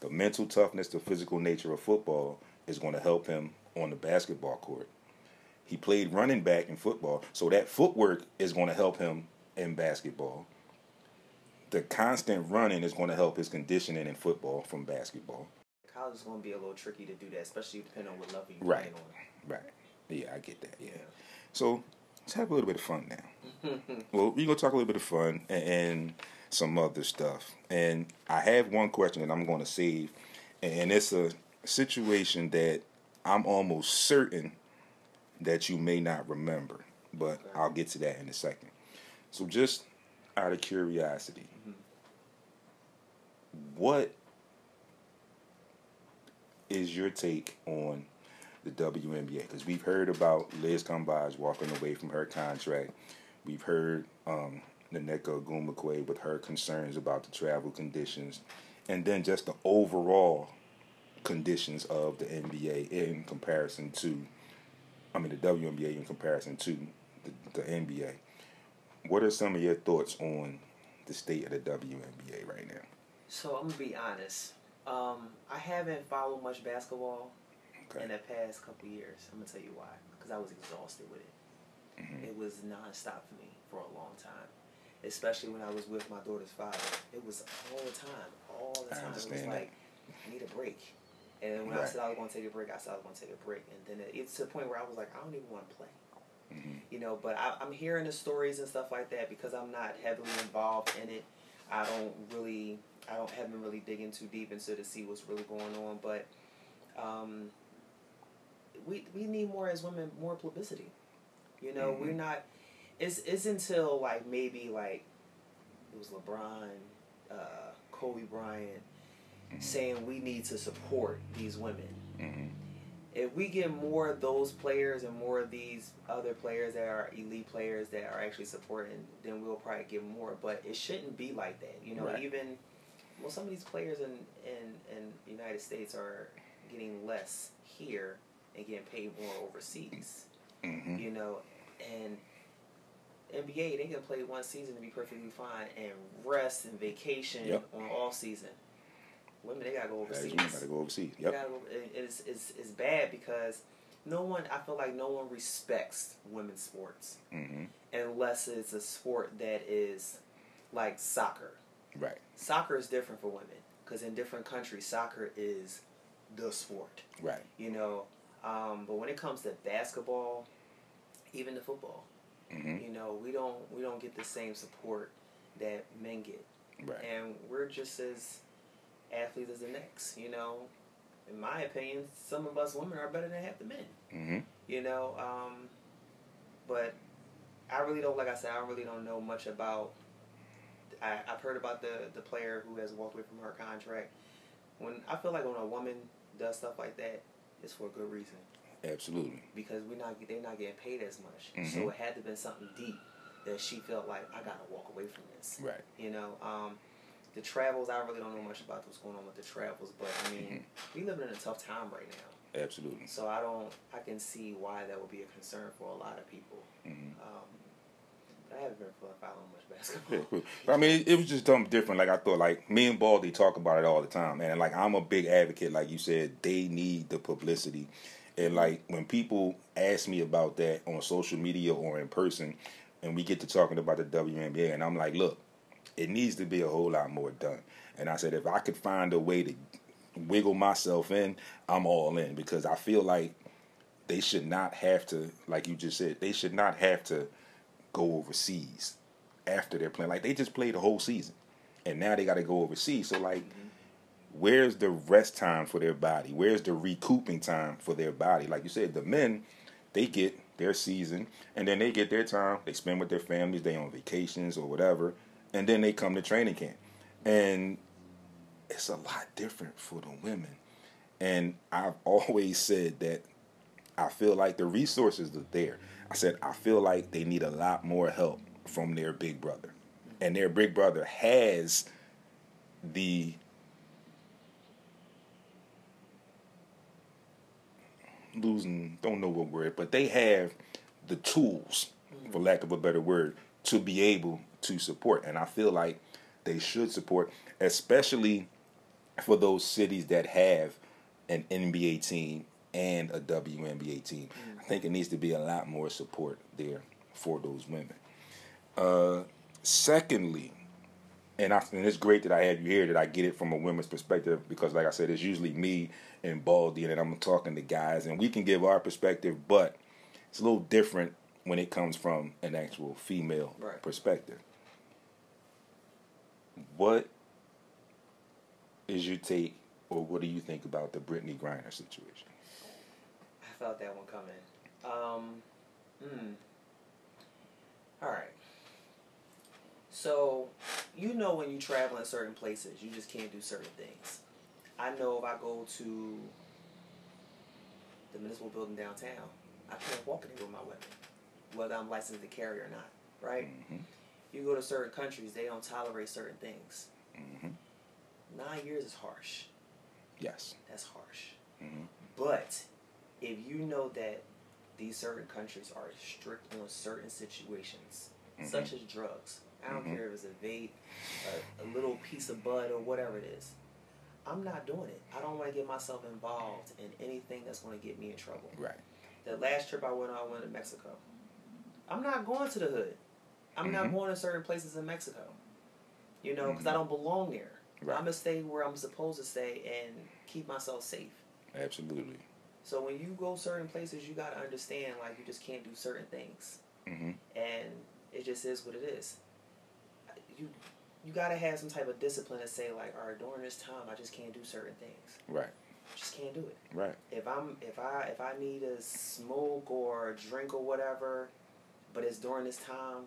Speaker 3: the mental toughness, the physical nature of football is going to help him on the basketball court." He played running back in football, so that footwork is going to help him in basketball. The constant running is going to help his conditioning in football from basketball.
Speaker 4: College is going to be a little tricky to do that, especially depending on what level you're
Speaker 3: Right.
Speaker 4: playing on.
Speaker 3: Right. Yeah, I get that. Yeah. So let's have a little bit of fun now. well, we're gonna talk a little bit of fun and, and some other stuff. And I have one question that I'm going to save, and it's a situation that I'm almost certain that you may not remember, but I'll get to that in a second. So, just out of curiosity, what is your take on the WNBA? Because we've heard about Liz Cambage walking away from her contract. We've heard um, Nneka Ogwumike with her concerns about the travel conditions, and then just the overall conditions of the NBA in comparison to, I mean, the WNBA in comparison to the, the NBA. What are some of your thoughts on the state of the WNBA right now?
Speaker 4: So I'm gonna be honest. Um, I haven't followed much basketball
Speaker 3: Okay.
Speaker 4: in the past couple years. I'm gonna tell you why. Because I was exhausted with it.
Speaker 3: Mm-hmm.
Speaker 4: It was nonstop for me for a long time. Especially when I was with my daughter's father. It was all the time. All the
Speaker 3: I
Speaker 4: time. It was like, I need a break. And then when I said I was gonna take a break, I said I was gonna take a break. And then it, it's to the point where I was like, I don't even want to play.
Speaker 3: Mm-hmm.
Speaker 4: You know, but I, I'm hearing the stories and stuff like that because I'm not heavily involved in it. I don't really, I don't haven't really digging too deep into to see what's really going on. But um, we we need more as women, more publicity. You know, we're not. It's it's until like maybe like it was LeBron, uh, Kobe Bryant saying we need to support these women. If we get more of those players and more of these other players that are elite players that are actually supporting, then we'll probably get more. But it shouldn't be like that. You know,
Speaker 3: Right.
Speaker 4: even well, some of these players in in in the United States are getting less here and getting paid more overseas.
Speaker 3: Mm-hmm.
Speaker 4: You know, and NBA they can play one season and be perfectly fine and rest and vacation
Speaker 3: Yep.
Speaker 4: on all season. Women they gotta go
Speaker 3: As
Speaker 4: overseas.
Speaker 3: you gotta go overseas. Yep.
Speaker 4: go- it- it's, it's, it's bad because no one I feel like no one respects women's sports
Speaker 3: Mm-hmm.
Speaker 4: unless it's a sport that is like soccer.
Speaker 3: Right.
Speaker 4: Soccer is different for women because in different countries soccer is the sport.
Speaker 3: Right.
Speaker 4: You know, um, but when it comes to basketball, even the football,
Speaker 3: Mm-hmm.
Speaker 4: you know, we don't we don't get the same support that men get,
Speaker 3: Right.
Speaker 4: and we're just as athletes as the next. You know, in my opinion, some of us women are better than half the men.
Speaker 3: Mm-hmm.
Speaker 4: You know, um, but I really don't. Like I said, I really don't know much about. I, I've heard about the the player who has walked away from her contract. When I feel like when a woman does stuff like that, it's for a good reason
Speaker 3: Absolutely.
Speaker 4: because we're not they're not getting paid as much.
Speaker 3: Mhm.
Speaker 4: So it had to been something deep that she felt like I gotta walk away from this.
Speaker 3: Right.
Speaker 4: You know, um, the travels I really don't know much about what's going on with the travels, but I mean we living in a tough time right now.
Speaker 3: Absolutely.
Speaker 4: So I don't I can see why that would be a concern for a lot of people.
Speaker 3: Mhm.
Speaker 4: Um, I haven't been following much
Speaker 3: Yeah,
Speaker 4: basketball.
Speaker 3: cool. But I mean, it was just something different. Like I thought, like me and Baldy talk about it all the time, and like I'm a big advocate. Like you said, they need the publicity, and like when people ask me about that on social media or in person, and we get to talking about the WNBA, and I'm like, look, it needs to be a whole lot more done. And I said, if I could find a way to wiggle myself in, I'm all in because I feel like they should not have to, like you just said, they should not have to go overseas after they're playing. Like they just played the whole season, and now they got to go overseas. So like, where's the rest time for their body? Where's the recouping time for their body? Like you said, the men, they get their season, and then they get their time. They spend with their families. They on vacations or whatever, and then they come to training camp, and it's a lot different for the women. And I've always said that I feel like the resources are there. I said I feel like they need a lot more help from their big brother, and their big brother has the losing don't know what word, but they have the tools, for lack of a better word, to be able to support, and I feel like they should support, especially for those cities that have an NBA team and a WNBA team. I think it needs to be a lot more support there for those women. Uh, secondly, and, I, and it's great that I had you here, that I get it from a women's perspective because, like I said, it's usually me and Baldy, and I'm talking to guys, and we can give our perspective, but it's a little different when it comes from an actual female
Speaker 4: Right.
Speaker 3: perspective. What is your take, or what do you think about the Brittney Griner situation?
Speaker 4: I felt that one coming. Um, hmm. All right. So, you know when you travel in certain places, you just can't do certain things. I know if I go to the municipal building downtown, I can't walk anywhere with my weapon, whether I'm licensed to carry or not, right? You go to certain countries, they don't tolerate certain things. Mm-hmm. Nine years is harsh.
Speaker 3: Yes.
Speaker 4: That's harsh.
Speaker 3: Mhm.
Speaker 4: But if you know that these certain countries are strict on certain situations, mm-hmm. such as drugs, I don't mm-hmm. care if it's a vape, a, a little piece of bud, or whatever it is, I'm not doing it. I don't want to get myself involved in anything that's going to get me in trouble.
Speaker 3: Right.
Speaker 4: The last trip I went on, I went to Mexico. I'm not going to the hood. I'm not
Speaker 3: Mhm.
Speaker 4: going to certain places in Mexico. You know, because I don't belong there.
Speaker 3: Right.
Speaker 4: I'm gonna stay where I'm supposed to stay and keep myself safe.
Speaker 3: Absolutely.
Speaker 4: So when you go certain places, you gotta understand like you just can't do certain things,
Speaker 3: hmm
Speaker 4: and it just is what it is. You you gotta have some type of discipline to say like, all right, during this time, I just can't do certain things.
Speaker 3: Right.
Speaker 4: Just can't do it.
Speaker 3: Right.
Speaker 4: If I'm if I if I need a smoke or a drink or whatever, but it's during this time,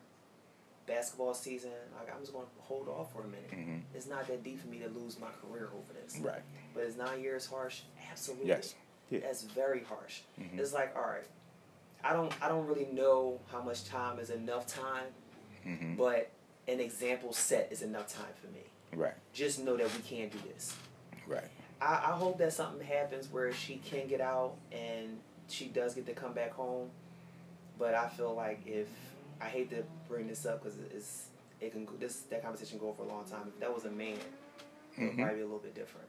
Speaker 4: basketball season, like I'm just going to hold off for a minute.
Speaker 3: Mhm.
Speaker 4: It's not that deep for me to lose my career over this.
Speaker 3: Right.
Speaker 4: But is nine years harsh? Absolutely.
Speaker 3: Yes. Yeah.
Speaker 4: That's very harsh.
Speaker 3: Mhm.
Speaker 4: It's like, all right, I don't, I don't really know how much time is enough time,
Speaker 3: Mhm.
Speaker 4: but an example set is enough time for me.
Speaker 3: Right.
Speaker 4: Just know that we can't do this.
Speaker 3: Right.
Speaker 4: I, I hope that something happens where she can get out and she does get to come back home. But I feel like if I hate to bring this up because it's it can go, this that conversation go for a long time. If that was a man, it would
Speaker 3: Mhm.
Speaker 4: probably be a little bit different.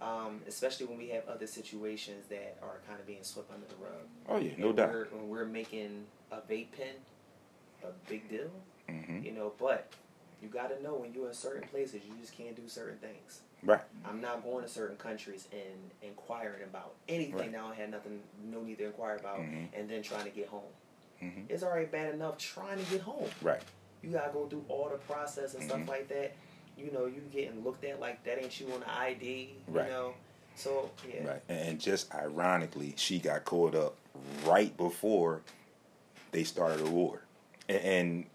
Speaker 4: Um, especially when we have other situations that are kind of being swept under the rug.
Speaker 3: Oh yeah, no
Speaker 4: And
Speaker 3: doubt.
Speaker 4: We're, when we're making a vape pen a big deal,
Speaker 3: Mhm.
Speaker 4: you know. But you got to know when you're in certain places, you just can't do certain things.
Speaker 3: Right.
Speaker 4: I'm not going to certain countries and inquiring about anything
Speaker 3: Right.
Speaker 4: that I don't have nothing, no need to inquire about,
Speaker 3: Mhm.
Speaker 4: and then trying to get home.
Speaker 3: Mhm.
Speaker 4: It's already bad enough trying to get home.
Speaker 3: Right.
Speaker 4: You gotta go through all the process and
Speaker 3: Mhm.
Speaker 4: stuff like that. You know, you getting looked at like that ain't you on the ID.
Speaker 3: Right.
Speaker 4: You know, so yeah.
Speaker 3: Right. And and just ironically, she got caught up right before they started a war. And, and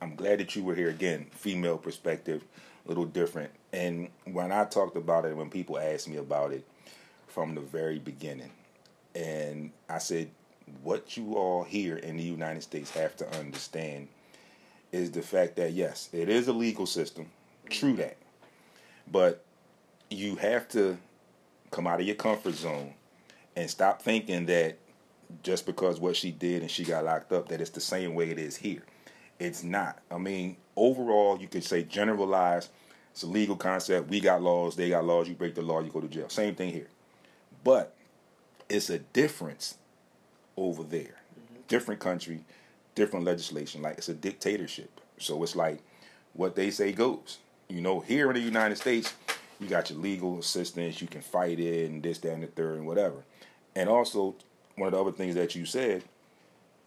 Speaker 3: I'm glad that you were here again. Female perspective, a little different. And when I talked about it, when people asked me about it from the very beginning, and I said, what you all here in the United States have to understand is the fact that yes, it is a legal system. True that. But you have to come out of your comfort zone and stop thinking that just because what she did and she got locked up that it's the same way it is here. It's not. I mean, overall you could say generalized, it's a legal concept. We got laws, they got laws, you break the law, you go to jail. Same thing here. But it's a difference over there. Different country, different legislation. Like it's a dictatorship. So it's like what they say goes. You know, here in the United States, you got your legal assistance, you can fight it and this, that, and the third and whatever. And also one of the other things that you said,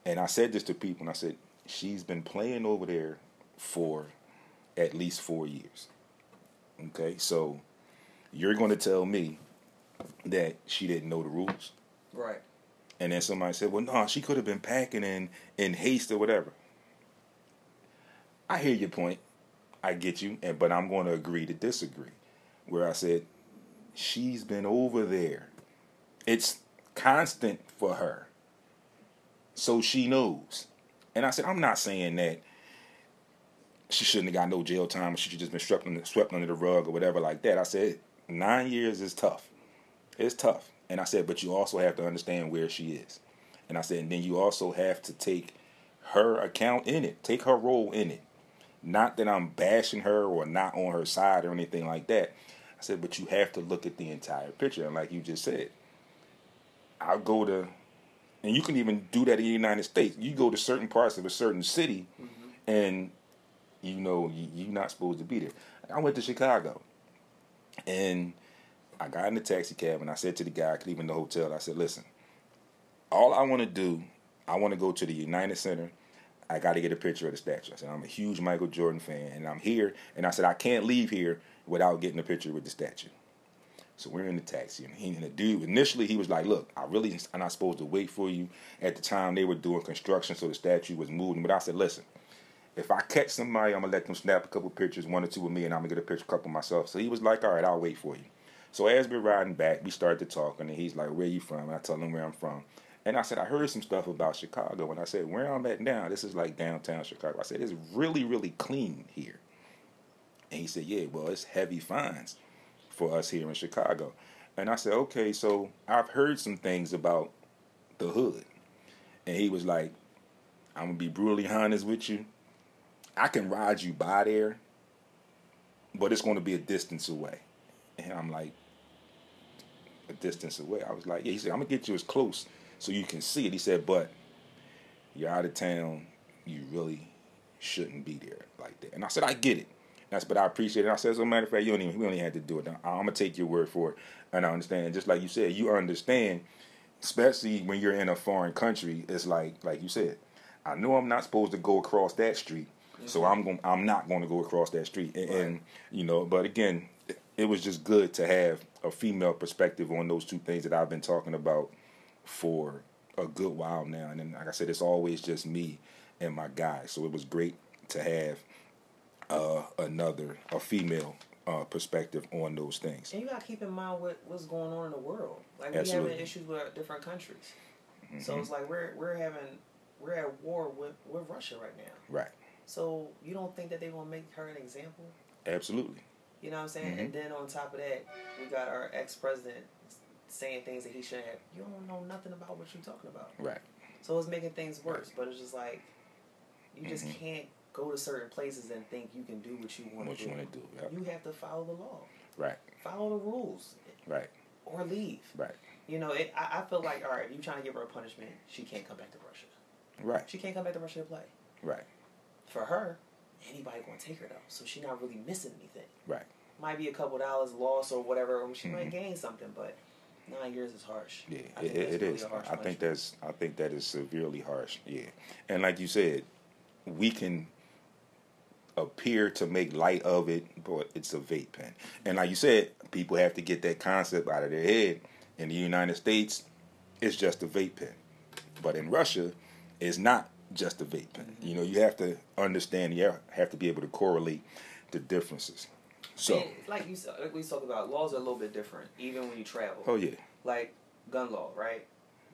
Speaker 3: and I said this to people and I said, she's been playing over there for at least four years. Okay, so you're going to tell me that she didn't know the rules.
Speaker 4: Right.
Speaker 3: And then somebody said, well, no, she could have been packing in, in haste or whatever. I hear your point. I get you. And, but I'm going to agree to disagree. Where I said, she's been over there. It's constant for her. So she knows. And I said, I'm not saying that she shouldn't have got no jail time or she should just been swept under, swept under the rug or whatever like that. I said, nine years is tough. It's tough. And I said, but you also have to understand where she is. And I said, and then you also have to take her account in it, take her role in it. Not that I'm bashing her or not on her side or anything like that. I said, but you have to look at the entire picture. And like you just said, I'll go to, and you can even do that in the United States. You go to certain parts of a certain city, mm-hmm. and you know you're not supposed to be there. I went to Chicago, and I got in the taxi cab, and I said to the guy leaving the hotel, I said, listen, all I want to do, I want to go to the United Center. I got to get a picture of the statue. I said, I'm a huge Michael Jordan fan, and I'm here. And I said, I can't leave here without getting a picture with the statue. So we're in the taxi, and, he, and the dude initially he was like, "Look, I really am not supposed to wait for you." At the time, they were doing construction, so the statue was moving. But I said, "Listen, if I catch somebody, I'm gonna let them snap a couple pictures, one or two of me, and I'm gonna get a picture, couple myself." So he was like, "All right, I'll wait for you." So as we're riding back, we started talking, and he's like, "Where you from?" I tell him where I'm from. And I said, I heard some stuff about Chicago. And I said, where I'm at now, this is like downtown Chicago. I said, it's really, really clean here. And he said, yeah, well, it's heavy fines for us here in Chicago. And I said, okay, so I've heard some things about the hood. And he was like, I'm to be brutally honest with you. I can ride you by there, but it's going to be a distance away. And I'm like, a distance away. I was like, yeah, he said, I'm to get you as close so you can see it. He said, but you're out of town. You really shouldn't be there like that. And I said, I get it. That's, but I appreciate it. I said, as a matter of fact, you don't even, we even have to do it. I'm, I'm gonna take your word for it, and I understand. Just like you said, you understand, especially when you're in a foreign country. It's like, like you said, I know I'm not supposed to go across that street, so mm-hmm. I'm going, I'm not going to go across that street. And, and you know, but again, it, was just good to have a female perspective on those two things that I've been talking about for a good while now. And then, like I said, it's always just me and my guy. So it was great to have uh, another a female uh, perspective on those things.
Speaker 4: And you gotta keep in mind what, what's going on in the world. Like we
Speaker 3: Absolutely.
Speaker 4: having issues with different countries. So
Speaker 3: Mhm.
Speaker 4: it's like we're we're having we're at war with, with Russia right now.
Speaker 3: Right.
Speaker 4: So you don't think that they're gonna make her an example?
Speaker 3: Absolutely.
Speaker 4: You know what I'm saying?
Speaker 3: Mhm.
Speaker 4: And then on top of that, we got our ex president saying things that he shouldn't have. You don't know nothing about what you're talking about.
Speaker 3: Right.
Speaker 4: So it's making things worse. But it's just like you just
Speaker 3: Mhm.
Speaker 4: can't go to certain places and think you can do what you want
Speaker 3: What
Speaker 4: to
Speaker 3: you wanna do, yep.
Speaker 4: You have to follow the law.
Speaker 3: Right.
Speaker 4: Follow the rules
Speaker 3: Right.
Speaker 4: or leave.
Speaker 3: Right.
Speaker 4: You know, it, I, I feel like all right, if you trying to give her a punishment, she can't come back to Russia.
Speaker 3: Right.
Speaker 4: She can't come back to Russia to play.
Speaker 3: Right.
Speaker 4: For her, anybody gonna take her though, so she not really missing anything.
Speaker 3: Right.
Speaker 4: Might be a couple dollars lost or whatever, or she might
Speaker 3: Mhm.
Speaker 4: gain something, but nine years is harsh.
Speaker 3: Yeah,
Speaker 4: I
Speaker 3: it, it
Speaker 4: really
Speaker 3: is. I think that's I think that is severely harsh. Yeah, and like you said, we can appear to make light of it, but it's a vape pen. And like you said, people have to get that concept out of their head. In the United States, it's just a vape pen, but in Russia, it's not just a vape pen.
Speaker 4: Mm-hmm.
Speaker 3: You know, you have to understand. You have to be able to correlate the differences. So,
Speaker 4: And like you said- like we talked about, laws are a little bit different, even when you travel.
Speaker 3: oh yeah,
Speaker 4: Like gun law, right?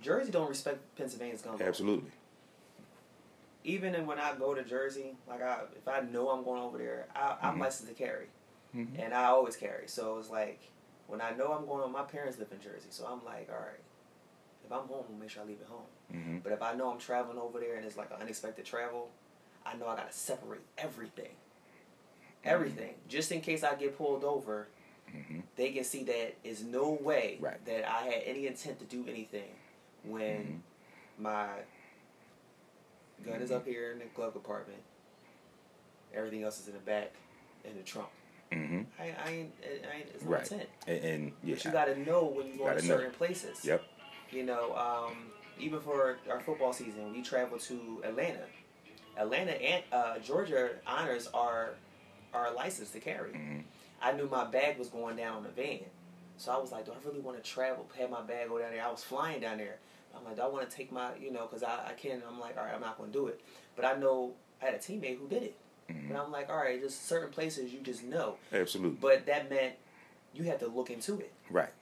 Speaker 4: Jersey don't respect Pennsylvania's gun law.
Speaker 3: absolutely.
Speaker 4: Even when I go to Jersey, like I, if I know I'm going over there, I, I'm
Speaker 3: Mhm.
Speaker 4: licensed to carry,
Speaker 3: Mhm.
Speaker 4: and I always carry. So it's like when I know I'm going, my parents live in Jersey, so I'm like, all right, if I'm home, I'll make sure I leave it home.
Speaker 3: hmm
Speaker 4: But if I know I'm traveling over there and it's like an unexpected travel, I know I gotta separate everything. Everything. Just in case I get pulled over,
Speaker 3: hmm
Speaker 4: they can see that is no way
Speaker 3: Right.
Speaker 4: that I had any intent to do anything when
Speaker 3: Mm-hmm.
Speaker 4: my gun is up here in the glove compartment. Everything else is in the back in the trunk.
Speaker 3: hmm
Speaker 4: I, I ain't, I ain't it's no
Speaker 3: Right.
Speaker 4: intent.
Speaker 3: And, and yeah,
Speaker 4: But you gotta know when you go to
Speaker 3: Gotta know.
Speaker 4: certain places.
Speaker 3: Yep.
Speaker 4: You know, um, even for our football season, we travel to Atlanta. Atlanta and uh, Georgia honors our our license to carry.
Speaker 3: Mhm.
Speaker 4: I knew my bag was going down on the van, so I was like, "Do I really want to travel? Have my bag go down there?" I was flying down there. I'm like, "Do I want to take my, you know, because I, I can." I'm like, "All right, I'm not going to do it." But I know I had a teammate who did it,
Speaker 3: Mhm.
Speaker 4: and I'm like, "All right, just certain places you just know."
Speaker 3: Absolutely.
Speaker 4: But that meant you had to look into it.
Speaker 3: right.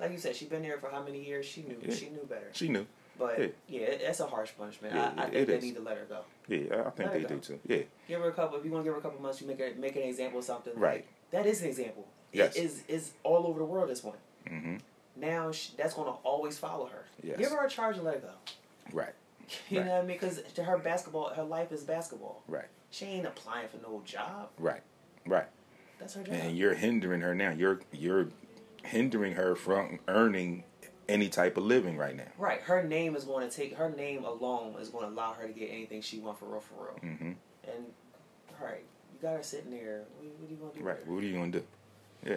Speaker 4: Like you said, she's been there for how many years? She knew.
Speaker 3: Yeah.
Speaker 4: She knew better.
Speaker 3: She knew.
Speaker 4: But
Speaker 3: Yeah.
Speaker 4: yeah, it's a harsh punishment.
Speaker 3: Yeah,
Speaker 4: I, I
Speaker 3: it
Speaker 4: think they
Speaker 3: is.
Speaker 4: need to let her go.
Speaker 3: Yeah, I think they
Speaker 4: her
Speaker 3: do too. Yeah.
Speaker 4: Give her a couple. If you want to give her a couple months, you make her make an example of something. like,
Speaker 3: Right.
Speaker 4: that is an example.
Speaker 3: Yes.
Speaker 4: It is is all over the world. This one.
Speaker 3: Mm-hmm.
Speaker 4: Now she, that's going to always follow her.
Speaker 3: Yes.
Speaker 4: Give her a charge and let her go.
Speaker 3: Right.
Speaker 4: You
Speaker 3: Right.
Speaker 4: know what I mean? Because to her basketball, her life is basketball.
Speaker 3: Right.
Speaker 4: She ain't applying for no job.
Speaker 3: Right. Right.
Speaker 4: That's her job.
Speaker 3: And you're hindering her now. You're you're hindering her from earning any type of living right now.
Speaker 4: right. Her name is going to take. Her name alone is going to allow her to get anything she wants for real, for real.
Speaker 3: hmm
Speaker 4: And all right, you got her sitting there. What, what are you going to do?
Speaker 3: Right.
Speaker 4: her?
Speaker 3: What are you gonna do? Yeah.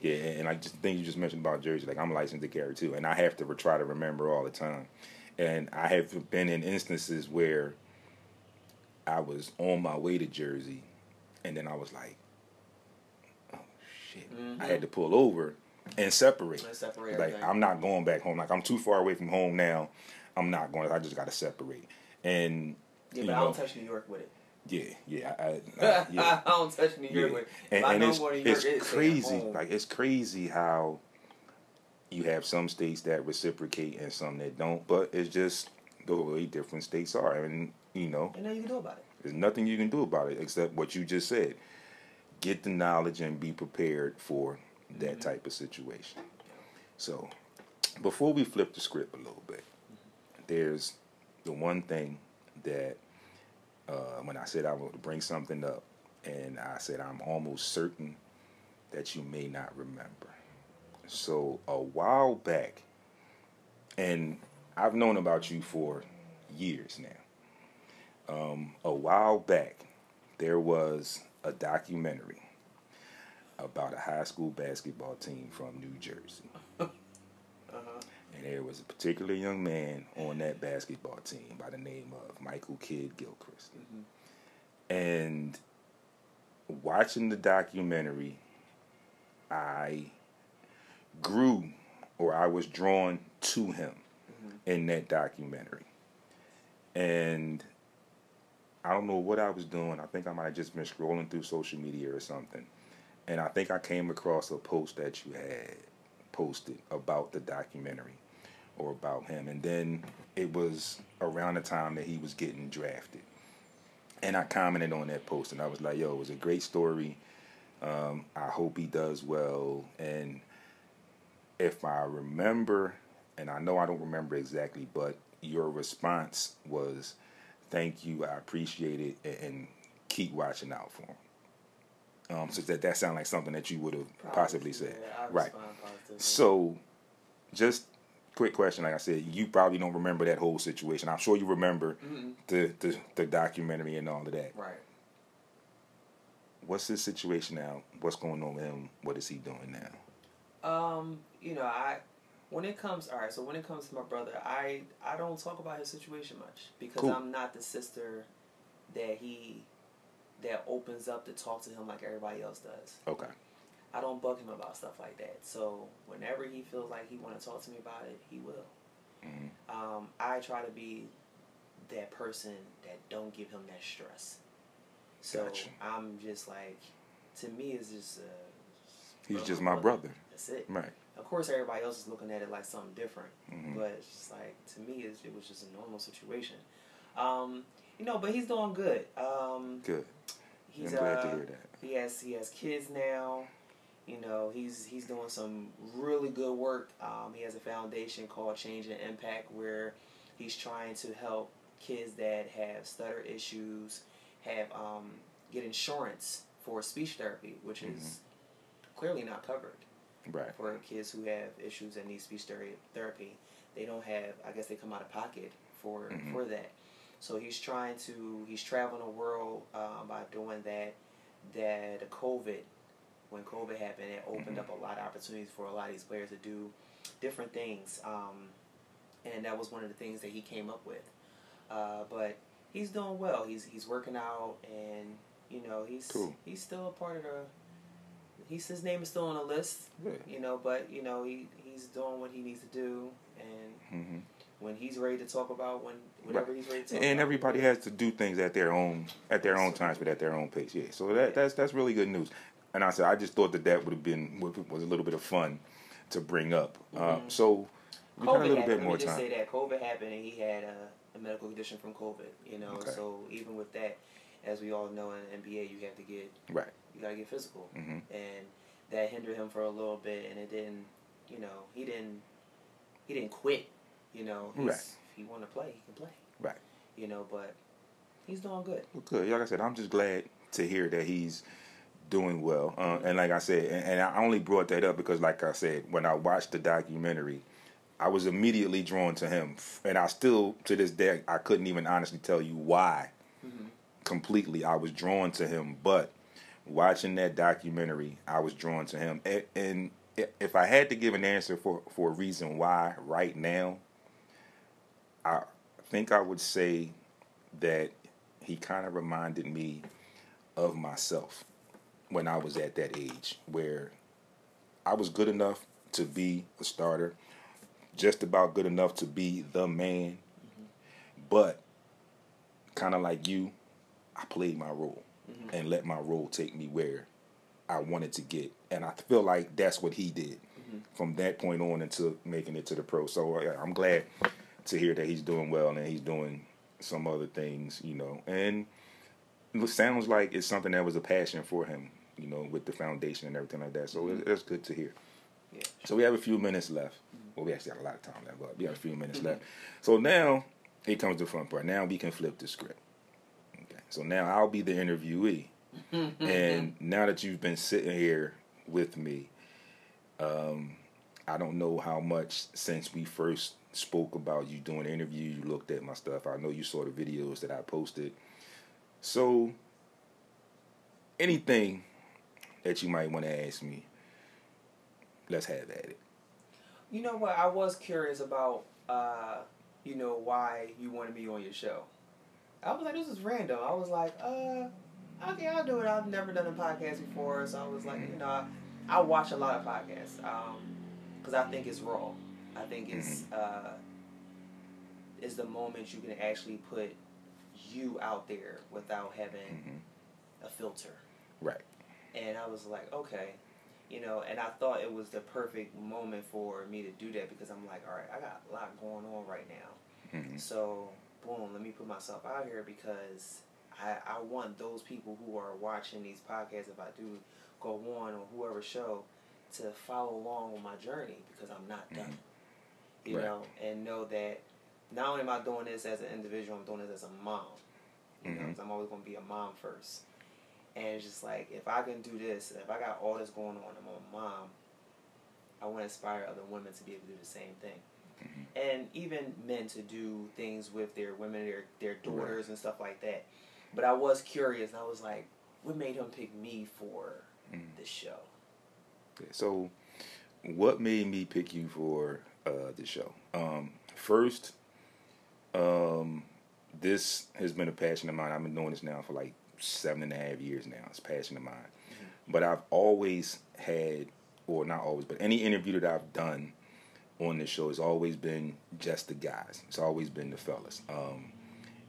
Speaker 3: Yeah, and I just think you just mentioned about Jersey. Like I'm licensed to carry too, and I have to re- try to remember all the time. And I have been in instances where I was on my way to Jersey, and then I was like, "Oh shit!" I had to pull over and separate.
Speaker 4: And separate
Speaker 3: like. I'm not going back home. Like I'm too far away from home now. I'm not going. I just got to separate. And
Speaker 4: Yeah,
Speaker 3: you
Speaker 4: but I don't touch New York with it.
Speaker 3: yeah, yeah, I, I, yeah.
Speaker 4: I don't touch New York
Speaker 3: Yeah.
Speaker 4: with it.
Speaker 3: And,
Speaker 4: I
Speaker 3: and
Speaker 4: know
Speaker 3: it's,
Speaker 4: New York,
Speaker 3: it's crazy. Like it's crazy how you have some states that reciprocate and some that don't. But it's just the way different states are, and you know,
Speaker 4: Ain't nothing you can do about it.
Speaker 3: there's nothing you can do about it except what you just said. Get the knowledge and be prepared for that type of situation. So, before we flip the script a little bit, there's the one thing that uh, when I said I would bring something up, and I said I'm almost certain that you may not remember. So a while back, and I've known about you for years now. Um, a while back, there was a documentary about a high school basketball team from New Jersey. Uh-huh. And there was a particular young man on that basketball team by the name of Michael Kidd Gilchrist. Mm-hmm. And watching the documentary, I grew or I was drawn to him mm-hmm. in that documentary. And I don't know what I was doing. I think I might have just been scrolling through social media or something. And I think I came across a post that you had posted about the documentary or about him. And then it was around the time that he was getting drafted. And I commented on that post and I was like, yo, it was a great story. Um, I hope he does well. And if I remember, and I know I don't remember exactly, but your response was, "Thank you, I appreciate it, and, keep watching out for him." Um, so that that sound like something that you would have possibly said,
Speaker 4: Yeah,
Speaker 3: right? So, just quick question, like I said, you probably don't remember that whole situation. I'm sure you remember the, the the documentary and all of that.
Speaker 4: right.
Speaker 3: What's his situation now? What's going on with him? What is he doing now?
Speaker 4: Um, you know, I when it comes all right, so when it comes to my brother, I I don't talk about his situation much because
Speaker 3: Cool.
Speaker 4: I'm not the sister that he that opens up to talk to him like everybody else does.
Speaker 3: Okay.
Speaker 4: I don't bug him about stuff like that. So whenever he feels like he want to talk to me about it, he will.
Speaker 3: Mhm.
Speaker 4: Um, I try to be that person that don't give him that stress. So
Speaker 3: Gotcha.
Speaker 4: I'm just like, to me, it's just. Uh,
Speaker 3: He's
Speaker 4: brother,
Speaker 3: just my brother.
Speaker 4: That's it.
Speaker 3: Right.
Speaker 4: Of course, everybody else is looking at it like something different,
Speaker 3: Mhm.
Speaker 4: but it's just like to me, it's, it was just a normal situation. Um, you know, but he's doing good. Um,
Speaker 3: Good.
Speaker 4: he's
Speaker 3: I'm glad
Speaker 4: uh,
Speaker 3: to hear that.
Speaker 4: he has he has kids now. You know, he's he's doing some really good work. Um, he has a foundation called Change and Impact where he's trying to help kids that have stutter issues have um, get insurance for speech therapy, which is clearly not covered
Speaker 3: Right.
Speaker 4: for kids who have issues that need speech ther- therapy. They don't have, I guess they come out of pocket for
Speaker 3: Mhm.
Speaker 4: for that. So he's trying to, he's traveling the world um, by doing that. That the COVID, when COVID happened, it opened up a lot of opportunities for a lot of these players to do different things. Um, and that was one of the things that he came up with. Uh, but he's doing well. He's he's working out, and you know he's
Speaker 3: Cool.
Speaker 4: he's still a part of the. He's his name is still on the list,
Speaker 3: Good.
Speaker 4: you know. But you know he he's doing what he needs to do, and
Speaker 3: hmm
Speaker 4: when he's ready to talk about when whenever
Speaker 3: Right.
Speaker 4: he's ready to talk.
Speaker 3: And
Speaker 4: about,
Speaker 3: everybody has to do things at their own at their own times, but at their own pace. Yeah. So that that's that's really good news. And I said I just thought that that would have been was a little bit of fun to bring up. Uh, so we got a little
Speaker 4: happened.
Speaker 3: bit more time.
Speaker 4: say that COVID happened, and he had a, a medical condition from COVID. You know,
Speaker 3: Okay.
Speaker 4: so even with that, as we all know in the NBA, you have to get
Speaker 3: Right.
Speaker 4: you gotta get physical,
Speaker 3: Mhm.
Speaker 4: and that hindered him for a little bit, and it didn't. You know, he didn't. He didn't quit. You know,
Speaker 3: Right.
Speaker 4: if he want to play, he can play.
Speaker 3: Right.
Speaker 4: You know, but he's doing good.
Speaker 3: Well, good. Like I said, I'm just glad to hear that he's doing well. Uh, and like I said, and, and I only brought that up because, like I said, when I watched the documentary, I was immediately drawn to him, and I still to this day I couldn't even honestly tell you why. Completely, I was drawn to him, but watching that documentary, I was drawn to him. And, and if I had to give an answer for for a reason why right now, I think I would say that he kind of reminded me of myself when I was at that age where I was good enough to be a starter, just about good enough to be the man, mm-hmm. but kind of like you, I played my role mm-hmm. and let my role take me where I wanted to get. And I feel like that's what he did mm-hmm. from that point on until making it to the pro. So yeah, I'm glad to hear that he's doing well and he's doing some other things, you know. And it sounds like it's something that was a passion for him, you know, with the foundation and everything like that. So it, it's good to hear.
Speaker 4: Yeah.
Speaker 3: So we have a few minutes left. Well, we actually have a lot of time left, but we have a few minutes left. So now here comes the fun part. Now we can flip the script. Okay. So now I'll be the interviewee. and now that you've been sitting here with me, um, I don't know how much since we first spoke about you doing the interview, you looked at my stuff. I know you saw the videos that I posted. So anything that you might want to ask me, let's have at it.
Speaker 4: You know what? I was curious about, uh, you know, why you wanted me on your show. I was like, this is random. I was like, uh, okay, I'll do it. I've never done a podcast before, so I was like, you know, I, I watch a lot of podcasts because I think it's raw. I think it's uh, is the moment you can actually put you out there without having
Speaker 3: Mm-hmm.
Speaker 4: a filter.
Speaker 3: Right.
Speaker 4: And I was like, okay, you know, and I thought it was the perfect moment for me to do that because I'm like, all right, I got a lot going on right now.
Speaker 3: Mhm.
Speaker 4: So, boom, let me put myself out here because I, I want those people who are watching these podcasts, if I do go on or whoever show, to follow along with my journey because I'm not done. You
Speaker 3: Right.
Speaker 4: know, and know that not only am I doing this as an individual, I'm doing this as a mom. You know,
Speaker 3: Mhm.
Speaker 4: 'cause I'm always going to be a mom first. And it's just like, if I can do this, if I got all this going on, I'm a mom, I want to inspire other women to be able to do the same thing. And even men to do things with their women, their, their daughters, and stuff like that. But I was curious, and I was like, what made him pick me for this show?
Speaker 3: So, what made me pick you for uh, the show? Um, first, um, this has been a passion of mine. I've been doing this now for like seven and a half years now. It's a passion of mine. But I've always had, or not always, but any interview that I've done on this show has always been just the guys. It's always been the fellas. Um,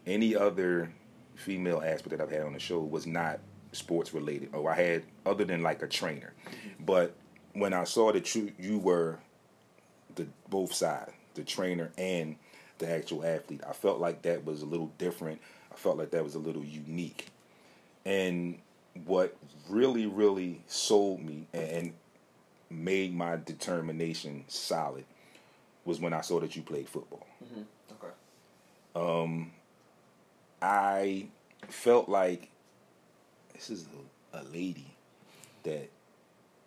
Speaker 3: any other female aspect that I've had on the show was not sports related. Oh, I had other than like a trainer. But when I saw that you you were the both sides, the trainer and the actual athlete, I felt like that was a little different. I felt like that was a little unique. And what really, really sold me and made my determination solid was when I saw that you played football.
Speaker 4: Okay.
Speaker 3: Um, I felt like this is a, a lady that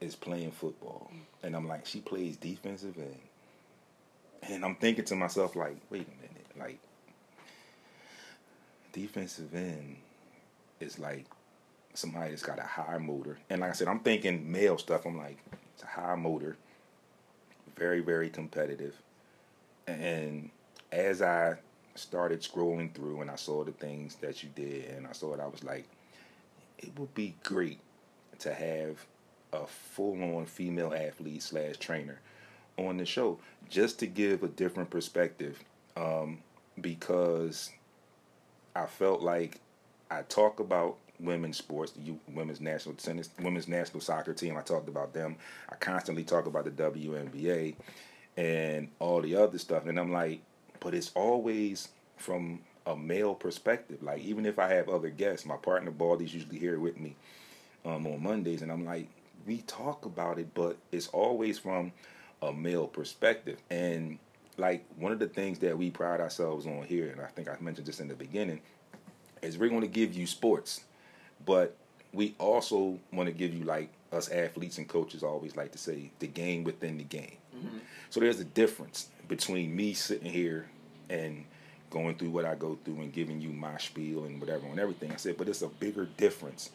Speaker 3: is playing football, and I'm like, she plays defensive end, and I'm thinking to myself like, wait a minute, like defensive end is like somebody that's got a high motor, and like I said, I'm thinking male stuff. I'm like, it's a high motor, very very competitive, and as I started scrolling through and I saw the things that you did and I saw it, I was like, it would be great to have a full on female athlete slash trainer on the show just to give a different perspective um, because I felt like I talk about women's sports, the women's national tennis, women's national soccer team. I talked about them. I constantly talk about the WNBA and all the other stuff, and I'm like, but it's always from a male perspective. Like even if I have other guests, my partner Baldy's usually here with me um, on Mondays, and I'm like, we talk about it, but it's always from a male perspective. And like one of the things that we pride ourselves on here, and I think I mentioned this in the beginning, is we're going to give you sports, but we also want to give you like us athletes and coaches always like to say the game within the game. Mm-hmm. So there's a difference between me sitting here and going through what I go through and giving you my spiel and whatever and everything. I said, but it's a bigger difference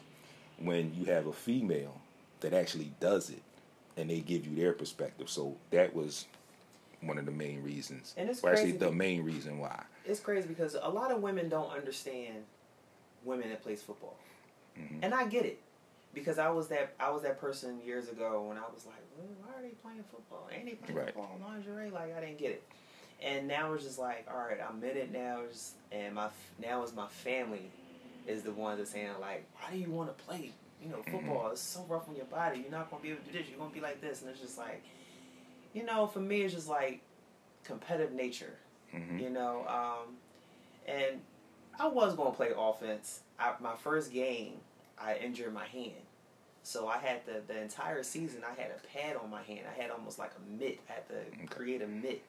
Speaker 3: when you have a female that actually does it and they give you their perspective. So that was one of the main reasons.
Speaker 4: And it's
Speaker 3: or actually the main reason why.
Speaker 4: it's crazy because a lot of women don't understand women that plays football,
Speaker 3: Mm-hmm.
Speaker 4: and I get it because I was that I was that person years ago when I was like, well, why are they playing football? Ain't they playing
Speaker 3: Right.
Speaker 4: football lingerie? Like I didn't get it, and now it's just like, all right, I'm in it now, and my now is my family is the ones that's saying like, why do you want to play? You know, football is so rough on your body. You're not gonna be able to do this. You're gonna be like this, and it's just like, you know, for me, it's just like competitive nature.
Speaker 3: Mm-hmm.
Speaker 4: You know, um, and I was going to play offense. I, my first game, I injured my hand. So I had the, the entire season, I had a pad on my hand. I had almost like a mitt. I had to create a mitt.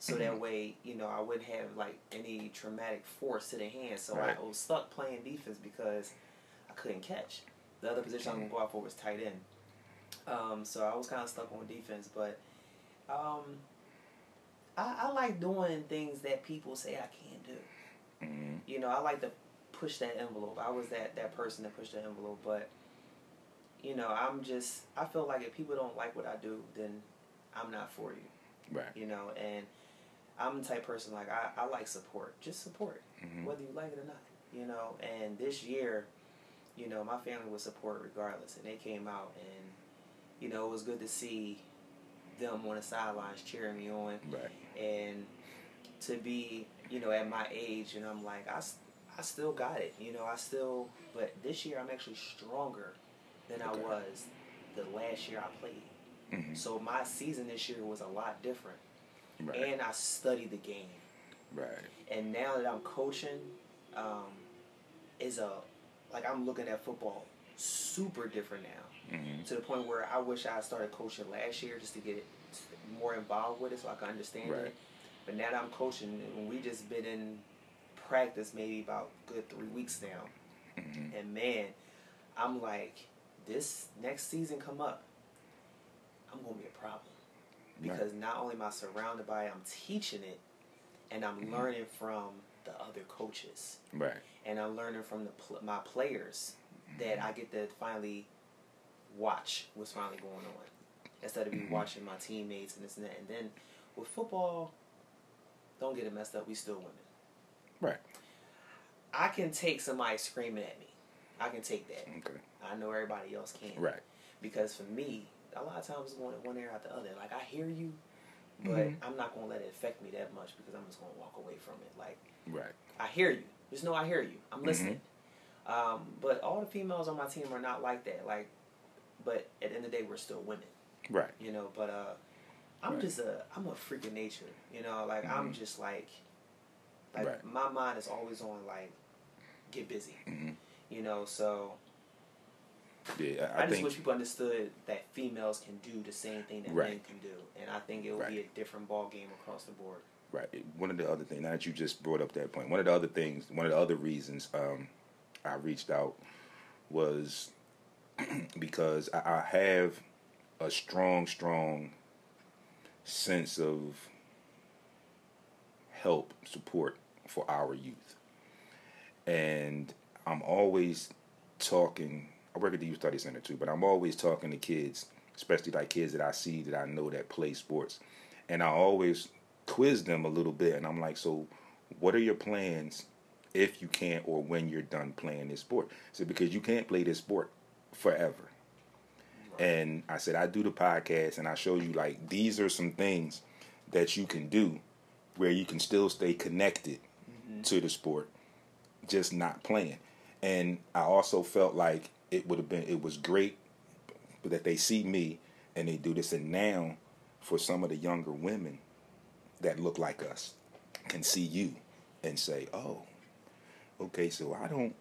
Speaker 4: So that way, you know, I wouldn't have like any traumatic force to the hand. So
Speaker 3: Right.
Speaker 4: I was stuck playing defense because I couldn't catch. The other position I was going to go out for was tight end. Um, so I was kind of stuck on defense. But um, I, I like doing things that people say I can't do
Speaker 3: Mm-hmm.
Speaker 4: you know, I like to push that envelope. I was that that person that pushed the envelope, but you know, I'm just I feel like if people don't like what I do, then I'm not for you.
Speaker 3: Right.
Speaker 4: You know, and I'm the type of person like I, I like support. Just support.
Speaker 3: Mhm.
Speaker 4: Whether you like it or not. You know, and this year, you know, my family was support regardless and they came out and you know, it was good to see them on the sidelines cheering me on
Speaker 3: Right.
Speaker 4: and to be you know at my age and i'm like I, I still got it. You know, I still. But this year, I'm actually stronger than I was the last year I played.
Speaker 3: Mhm.
Speaker 4: So my season this year was a lot different,
Speaker 3: Right.
Speaker 4: and I studied the game.
Speaker 3: right.
Speaker 4: And now that I'm coaching, um, is a like I'm looking at football super different now.
Speaker 3: Mhm.
Speaker 4: To the point where I wish I started coaching last year just to get more involved with it so I can understand
Speaker 3: Right.
Speaker 4: it. But now that I'm coaching, and we just been in practice maybe about good three weeks now,
Speaker 3: Mhm.
Speaker 4: and man, I'm like, this next season come up, I'm gonna be a problem
Speaker 3: Right.
Speaker 4: because not only am I surrounded by it, I'm teaching it, and I'm
Speaker 3: Mm-hmm.
Speaker 4: learning from the other coaches,
Speaker 3: Right.
Speaker 4: and I'm learning from the pl- my players
Speaker 3: Mm-hmm.
Speaker 4: that I get to finally watch what's finally going on instead of me
Speaker 3: Mm-hmm.
Speaker 4: watching my teammates and this and that. And then with football, don't get it messed up. We still women.
Speaker 3: Right.
Speaker 4: I can take somebody screaming at me. I can take that.
Speaker 3: Okay.
Speaker 4: I know everybody else can.
Speaker 3: Right.
Speaker 4: Because for me, a lot of times it's going one ear out the other. Like I hear you, but
Speaker 3: Mhm.
Speaker 4: I'm not gonna let it affect me that much because I'm just gonna walk away from it. Like
Speaker 3: Right.
Speaker 4: I hear you. Just know I hear you. I'm
Speaker 3: Mhm.
Speaker 4: listening. Um, but all the females on my team are not like that. Like, but at the end of the day, we're still women.
Speaker 3: Right.
Speaker 4: You know. But uh, I'm
Speaker 3: Right.
Speaker 4: just a I'm a freak of nature. You know. Like I'm
Speaker 3: Mhm.
Speaker 4: just like like
Speaker 3: Right.
Speaker 4: my mind is always on like get busy.
Speaker 3: Mhm.
Speaker 4: You know. So
Speaker 3: Yeah,
Speaker 4: I,
Speaker 3: I,
Speaker 4: just
Speaker 3: think
Speaker 4: wish people understood that females can do the same thing that
Speaker 3: Right.
Speaker 4: men can do, and I think it will be a different ball game across the board.
Speaker 3: Right. One of the other things, now that you just brought up that point, one of the other things, one of the other reasons um, I reached out was because I, I have a strong, strong sense of help, support for our youth. And I'm always talking, I work at the Youth Study Center too, but I'm always talking to kids, especially like kids that I see that I know that play sports. And I always quiz them a little bit, and I'm like, so what are your plans if you can't or when you're done playing this sport? So because you can't play this sport forever. And I said, I do the podcast and I show you like these are some things that you can do where you can still stay connected mm-hmm. to the sport, just not playing. And I also felt like it would have been it was great that they see me and they do this and now for some of the younger women that look like us can see you and say, "Oh, okay, so I don't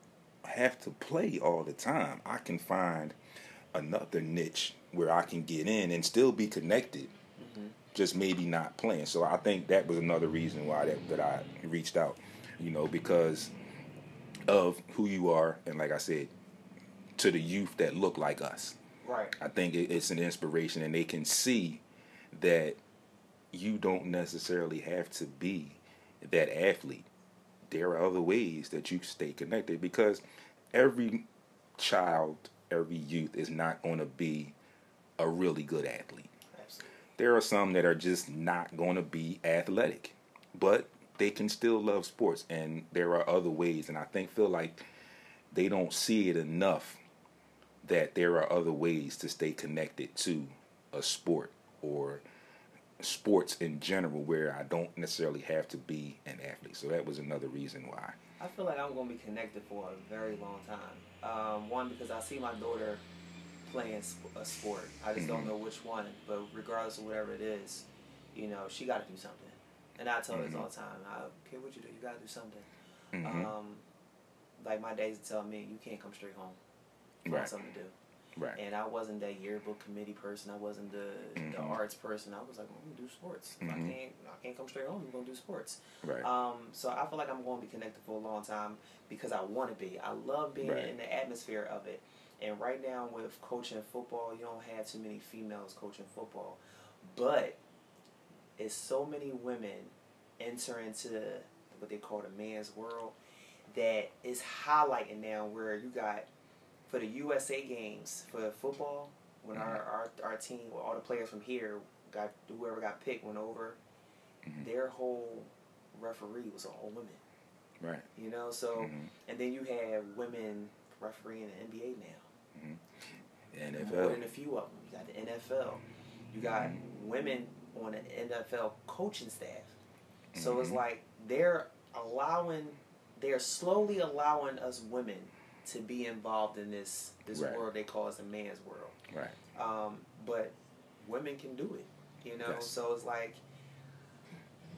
Speaker 3: have to play all the time. I can find another niche where I can get in and still be connected, just maybe not playing." So I think that was another reason why that, that I reached out, you know, because of who you are and like I said, to the youth that look like us.
Speaker 4: Right.
Speaker 3: I think it's an inspiration, and they can see that you don't necessarily have to be that athlete. There are other ways that you stay connected because every child, every youth is not going to be a really good athlete.
Speaker 4: Absolutely.
Speaker 3: There are some that are just not going to be athletic, but they can still love sports, and there are other ways. And I think feel like they don't see it enough that there are other ways to stay connected to a sport or sports in general where I don't necessarily have to be an athlete. So that was another reason why.
Speaker 4: I feel like I'm going to be connected for a very long time. Um, one, because I see my daughter playing a sport. I just don't
Speaker 3: Mhm.
Speaker 4: know which one, but regardless of whatever it is, you know, she got to do something. And I tell her this
Speaker 3: Mhm.
Speaker 4: all the time. I don't care what you do, you got to do something.
Speaker 3: Mhm.
Speaker 4: Um, like my days tell me, you can't come straight home. Find
Speaker 3: Right.
Speaker 4: something to do.
Speaker 3: Right.
Speaker 4: And I wasn't that yearbook committee person. I wasn't the, the
Speaker 3: Mhm.
Speaker 4: arts person. I was like, I'm gonna do sports. If I can't I can't come straight home. I'm gonna do sports.
Speaker 3: Right.
Speaker 4: Um, so I feel like I'm going to be connected for a long time because I want to be. I love being
Speaker 3: Right.
Speaker 4: in the atmosphere of it. And right now with coaching football, you don't have too many females coaching football, but it's so many women enter into what they call the man's world that is highlighting now where you got for the USA games for football when our, our our team all the players from here got whoever got picked went over
Speaker 3: Mhm.
Speaker 4: their whole referee was all women
Speaker 3: Right.
Speaker 4: you know so
Speaker 3: Mhm.
Speaker 4: and then you have women refereeing the NBA now. More than a few of them you got the NFL you got women on the NFL coaching staff. So it's
Speaker 3: Mhm.
Speaker 4: like they're allowing they're slowly allowing us women to be involved in this this
Speaker 3: Right.
Speaker 4: world they call as a man's world.
Speaker 3: Right.
Speaker 4: Um, but women can do it, you know.
Speaker 3: Yes.
Speaker 4: So it's like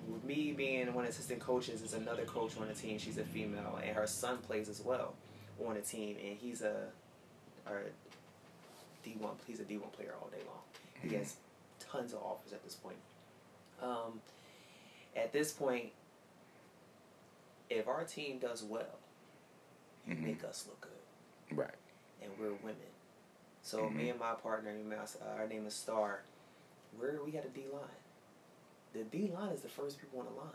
Speaker 4: with me being one of the assistant coaches is another coach on the team. She's a female, and her son plays as well on the team, and he's a, a D one. He's a D one player all day long. He has tons of offers at this point. Um, at this point, if our team does well,
Speaker 3: Mhm.
Speaker 4: make us look good
Speaker 3: Right.
Speaker 4: and we're women. So me and my partner, my- uh, our name is Star. We're we had a D line. The D line is the first people on the line.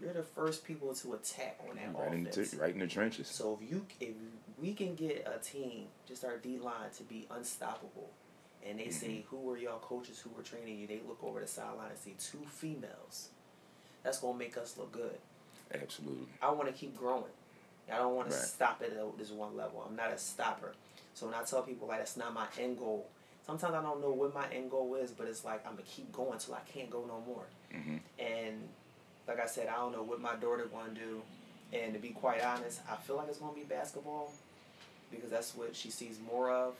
Speaker 4: You're the first people to attack on that
Speaker 3: Right in,
Speaker 4: offense.
Speaker 3: the, right in the trenches.
Speaker 4: So if you if we can get a team, just our D line to be unstoppable, and they say
Speaker 3: Mm-hmm.
Speaker 4: who are y'all coaches who were training you, they look over the sideline and see two females. That's gonna make us look good.
Speaker 3: Absolutely.
Speaker 4: I want to keep growing. I don't want
Speaker 3: Right.
Speaker 4: to stop it at this one level. I'm not a stopper. So when I tell people like that's not my end goal, sometimes I don't know what my end goal is, but it's like I'm gonna keep going till I can't go no more.
Speaker 3: Mhm.
Speaker 4: And like I said, I don't know what my daughter gonna do. And to be quite honest, I feel like it's gonna be basketball because that's what she sees more of.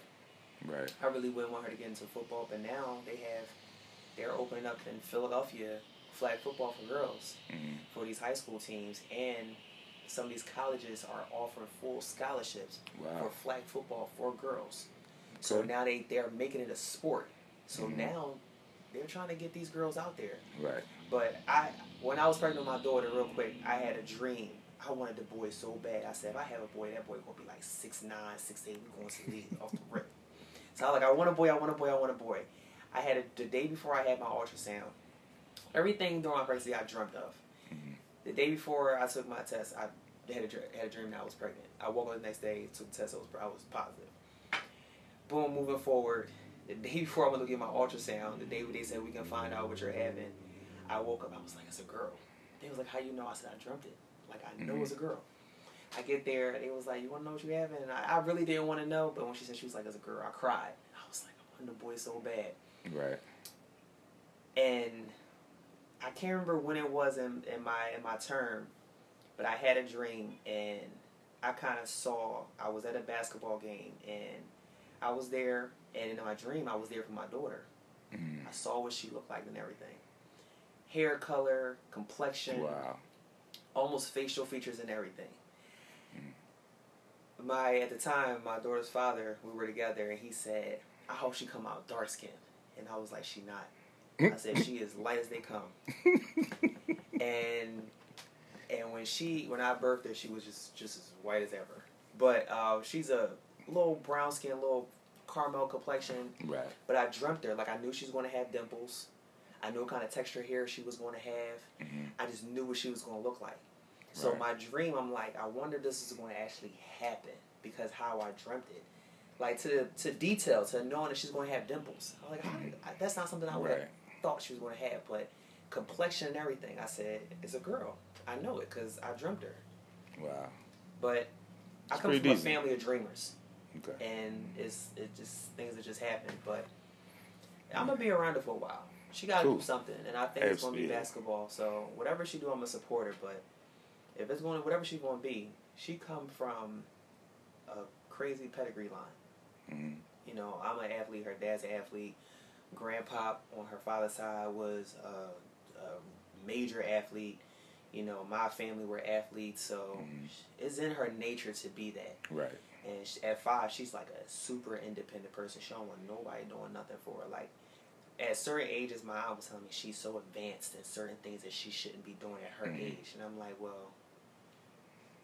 Speaker 3: Right.
Speaker 4: I really wouldn't want her to get into football, but now they have they're opening up in Philadelphia flag football for girls
Speaker 3: Mhm.
Speaker 4: for these high school teams, and some of these colleges are offering full scholarships
Speaker 3: Wow.
Speaker 4: for flag football for girls. So now they they're making it a sport. So
Speaker 3: Mhm.
Speaker 4: now they're trying to get these girls out there.
Speaker 3: Right.
Speaker 4: But I, when I was pregnant with my daughter, real quick, I had a dream. I wanted the boy so bad. I said, if I have a boy, that boy gonna be like six nine, six eight. We going to the off the rip. So I was like, I want a boy, I want a boy, I want a boy. I had it the day before I had my ultrasound. Everything during my pregnancy I dreamt of. The day before I took my test, I had a, had a dream that I was pregnant. I woke up the next day, took the test, I was, I was positive. Boom, moving forward. The day before I went to get my ultrasound, the day where they said we can find out what you're having, I woke up. I was like, it's a girl. They was like, how you know? I said, I dreamt it. Like I know mm-hmm. it's a girl. I get there, they was like, you want to know what you having? And I, I really didn't want to know, but when she said she was like, it's a girl, I cried. I was like, I want the boy so bad.
Speaker 3: Right.
Speaker 4: And I can't remember when it was in, in my in my term, but I had a dream and I kind of saw I was at a basketball game and I was there and in my dream I was there for my daughter.
Speaker 3: Mhm.
Speaker 4: I saw what she looked like and everything. Hair color, complexion,
Speaker 3: Wow.
Speaker 4: almost facial features and everything. My at the time, my daughter's father, we were together, and he said, "I hope she come out dark skinned," and I was like, "She not." I said, "She is light as they come." and and when she when I birthed her, she was just just as white as ever. But uh, she's a little brown skin, little caramel complexion.
Speaker 3: Right.
Speaker 4: But I dreamt her like I knew she was going to have dimples. I knew what kind of texture hair she was going to have. I just knew what she was going to look like. So
Speaker 3: Right.
Speaker 4: my dream, I'm like, I wonder if this is going to actually happen because how I dreamt it, like to to detail, to knowing that she's going to have dimples. I'm like, how, I, that's not something I would
Speaker 3: Right.
Speaker 4: Thought she was going to have, but complexion and everything. I said, it's a girl. I know it because I dreamt her.
Speaker 3: Wow.
Speaker 4: But I come from a family of dreamers
Speaker 3: Okay.
Speaker 4: and it's it just things that just happen. But I'm gonna be around her for a while. She gotta
Speaker 3: Cool.
Speaker 4: do something, and I think it's gonna be basketball. So whatever she do, I'm gonna support her. But if it's going, to, whatever she's gonna be, she come from a crazy pedigree line.
Speaker 3: Mhm.
Speaker 4: You know, I'm an athlete. Her dad's an athlete. Grandpa on her father's side was a, a major athlete. You know, my family were athletes, so it's in her nature to be that.
Speaker 3: Right.
Speaker 4: And at five, she's like a super independent person. She don't want nobody doing nothing for her. Like at certain ages, my aunt was telling me she's so advanced in certain things that she shouldn't be doing at her
Speaker 3: Mhm.
Speaker 4: age. And I'm like, well,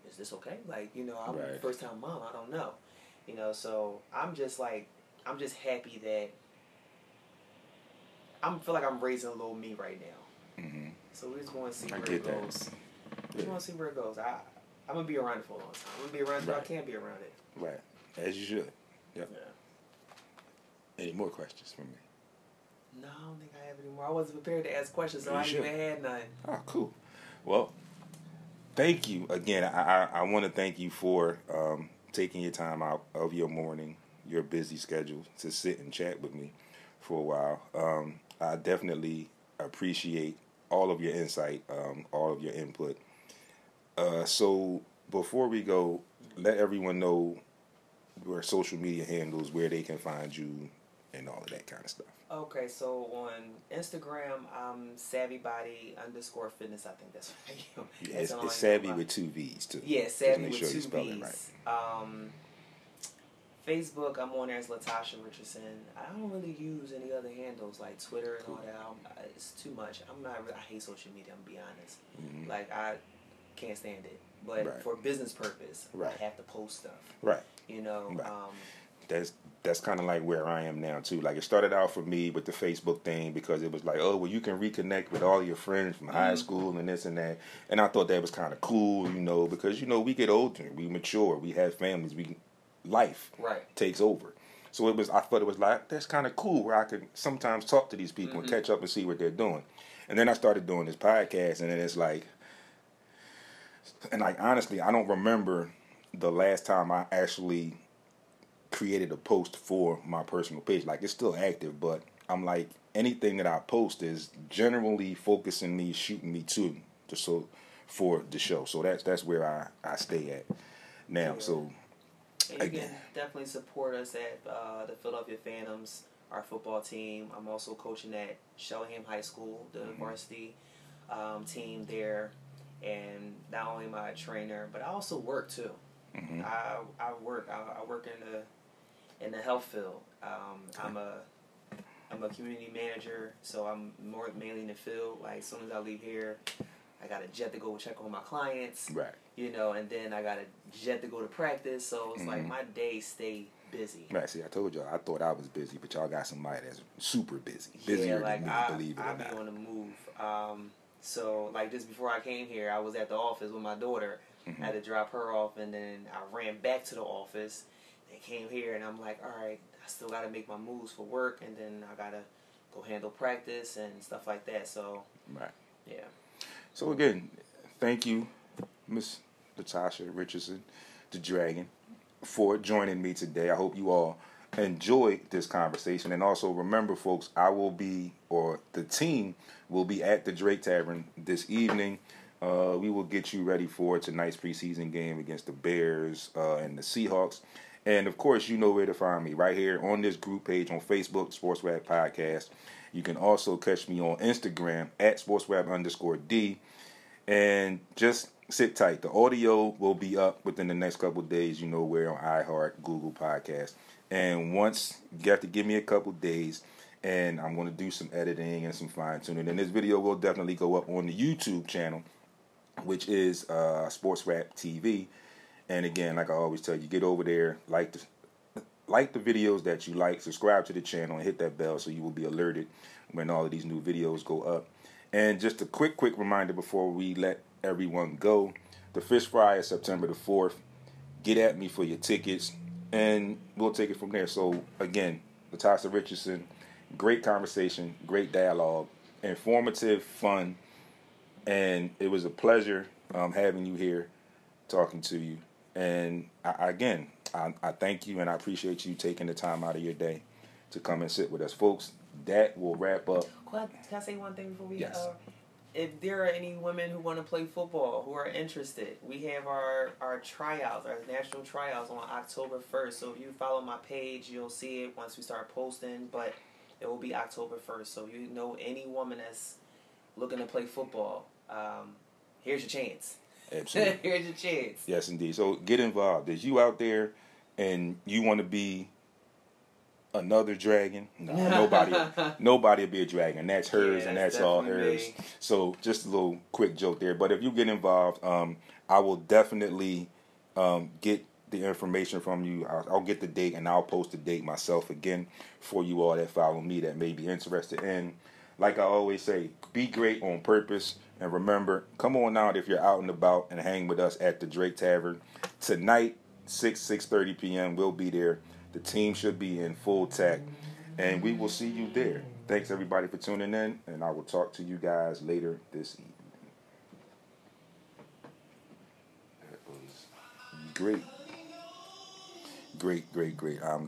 Speaker 4: is this okay? Like, you know, I'm
Speaker 3: Right.
Speaker 4: first time mom. I don't know. You know, so I'm just like, I'm just happy that I'm feel like I'm raising a little me right now.
Speaker 3: hmm
Speaker 4: So we're just going to see
Speaker 3: I
Speaker 4: where it
Speaker 3: that.
Speaker 4: goes. We just want to see where it goes. I I'm gonna be around it for a long time. I'm gonna be around it. till I can't be around it.
Speaker 3: Right. As you should. Yep.
Speaker 4: Yeah.
Speaker 3: Any more questions from me?
Speaker 4: No, I don't think I have any more. I wasn't prepared to ask questions, so
Speaker 3: You
Speaker 4: I didn't
Speaker 3: should.
Speaker 4: even had none.
Speaker 3: Oh, cool. Well, thank you again. I I, I want to thank you for um, taking your time out of your morning, your busy schedule, to sit and chat with me for a while. Um, I definitely appreciate all of your insight, um, all of your input. Uh, so, before we go, let everyone know your social media handles, where they can find you, and all of that kind of stuff.
Speaker 4: Okay, so on Instagram, I'm savvy body underscore fitness. I think that's what I am.
Speaker 3: Yeah, it's, it's savvy with two V's too.
Speaker 4: Yeah, savvy
Speaker 3: make
Speaker 4: with
Speaker 3: sure
Speaker 4: two
Speaker 3: you spell
Speaker 4: V's.
Speaker 3: it right.
Speaker 4: Um, Facebook, I'm on there as Latasha Richardson. I don't really use any other handles like Twitter and all that. I'm, it's too much. I'm not. I hate social media. I'm gonna be honest.
Speaker 3: Mhm.
Speaker 4: Like I can't stand it. But
Speaker 3: Right.
Speaker 4: for business purpose,
Speaker 3: Right.
Speaker 4: I have to post stuff.
Speaker 3: Right.
Speaker 4: You know.
Speaker 3: Right.
Speaker 4: Um,
Speaker 3: that's that's kind of like where I am now too. Like it started out for me with the Facebook thing because it was like, oh, well, you can reconnect with all your friends from high
Speaker 4: Mhm.
Speaker 3: school and this and that, and I thought that was kind of cool, you know, because you know we get older, we mature, we have families, we life
Speaker 4: Right.
Speaker 3: takes over. So it was. I thought it was like that's kind of cool where I could sometimes talk to these people and
Speaker 4: Mhm.
Speaker 3: catch up and see what they're doing. And then I started doing this podcast, and then it's like, and like honestly, I don't remember the last time I actually created a post for my personal page. Like it's still active, but I'm like anything that I post is generally focusing me, shooting me to the so for the show. So that's that's where I I stay at now. So
Speaker 4: And you
Speaker 3: Again.
Speaker 4: can definitely support us at uh, the Philadelphia Phantoms, our football team. I'm also coaching at Cheltenham High School, the
Speaker 3: Mhm.
Speaker 4: varsity um, team there. And not only am I a trainer, but I also work too.
Speaker 3: mhm.
Speaker 4: I, I work. I, I work in the in the health field. Um, I'm a I'm a community manager, so I'm more mainly in the field. Like as soon as I leave here, I got a jet to go check on my clients
Speaker 3: right.
Speaker 4: you know, and then I got a jet to go to practice, so it's like
Speaker 3: Mhm.
Speaker 4: my days stay busy.
Speaker 3: Right, see, I told y'all I thought I was busy, but y'all got somebody that's super busy, busier
Speaker 4: yeah, like
Speaker 3: than me,
Speaker 4: I,
Speaker 3: believe it
Speaker 4: I
Speaker 3: or
Speaker 4: be
Speaker 3: not.
Speaker 4: on the move. Um, so like just before I came here, I was at the office with my daughter.
Speaker 3: Mhm.
Speaker 4: I had to drop her off, and then I ran back to the office. They came here, and I'm like, all right, I still got to make my moves for work, and then I gotta go handle practice and stuff like that. So
Speaker 3: Right.
Speaker 4: yeah.
Speaker 3: So again, thank you, Miss Latasha Richardson, the Dragon, for joining me today. I hope you all enjoyed this conversation, and also remember, folks, I will be, or the team will be at the Drake Tavern this evening. Uh, we will get you ready for tonight's preseason game against the Bears uh, and the Seahawks. And of course, you know where to find me right here on this group page on Facebook, Sports Rap Podcast. You can also catch me on Instagram at sportsweb underscore D. And just sit tight. The audio will be up within the next couple days. You know where on iHeart, Google Podcast. And once you have to give me a couple days, and I'm going to do some editing and some fine tuning. And this video will definitely go up on the YouTube channel, which is uh, Sports Rap TV. And again, like I always tell you, get over there, like the like the videos that you like, subscribe to the channel, and hit that bell so you will be alerted when all of these new videos go up. And just a quick, quick reminder before we let everyone go: the Fish Fry is September the fourth. Get at me for your tickets, and we'll take it from there. So again, Latasha Richardson, great conversation, great dialogue, informative, fun, and it was a pleasure um, having you here, talking to you. And I, again, I, I thank you and I appreciate you taking the time out of your day to come and sit with us, folks. That will wrap up.
Speaker 4: Can I, can I say one thing before we?
Speaker 3: Yes.
Speaker 4: Uh, if there are any women who want to play football who are interested, we have our our tryouts, our national tryouts on October first. So if you follow my page, you'll see it once we start posting. But it will be October first. So if you know any woman that's looking to play football, um, here's your chance.
Speaker 3: Absolutely.
Speaker 4: here's your chance.
Speaker 3: Yes, indeed. So get involved. If you out there and you want to be another dragon, no, nobody, nobody will be a dragon. That's hers,
Speaker 4: Yeah,
Speaker 3: and
Speaker 4: that's
Speaker 3: that's all hers.
Speaker 4: me.
Speaker 3: So just a little quick joke there. But if you get involved, um, I will definitely um, get the information from you. I'll, I'll get the date, and I'll post the date myself again for you all that follow me that may be interested in. Like I always say, be great on purpose. And remember, come on out if you're out and about and hang with us at the Drake Tavern tonight, six six thirty p.m. We'll be there. The team should be in full tech, and we will see you there. Thanks everybody for tuning in, and I will talk to you guys later this evening. That was great, great, great, great. I'm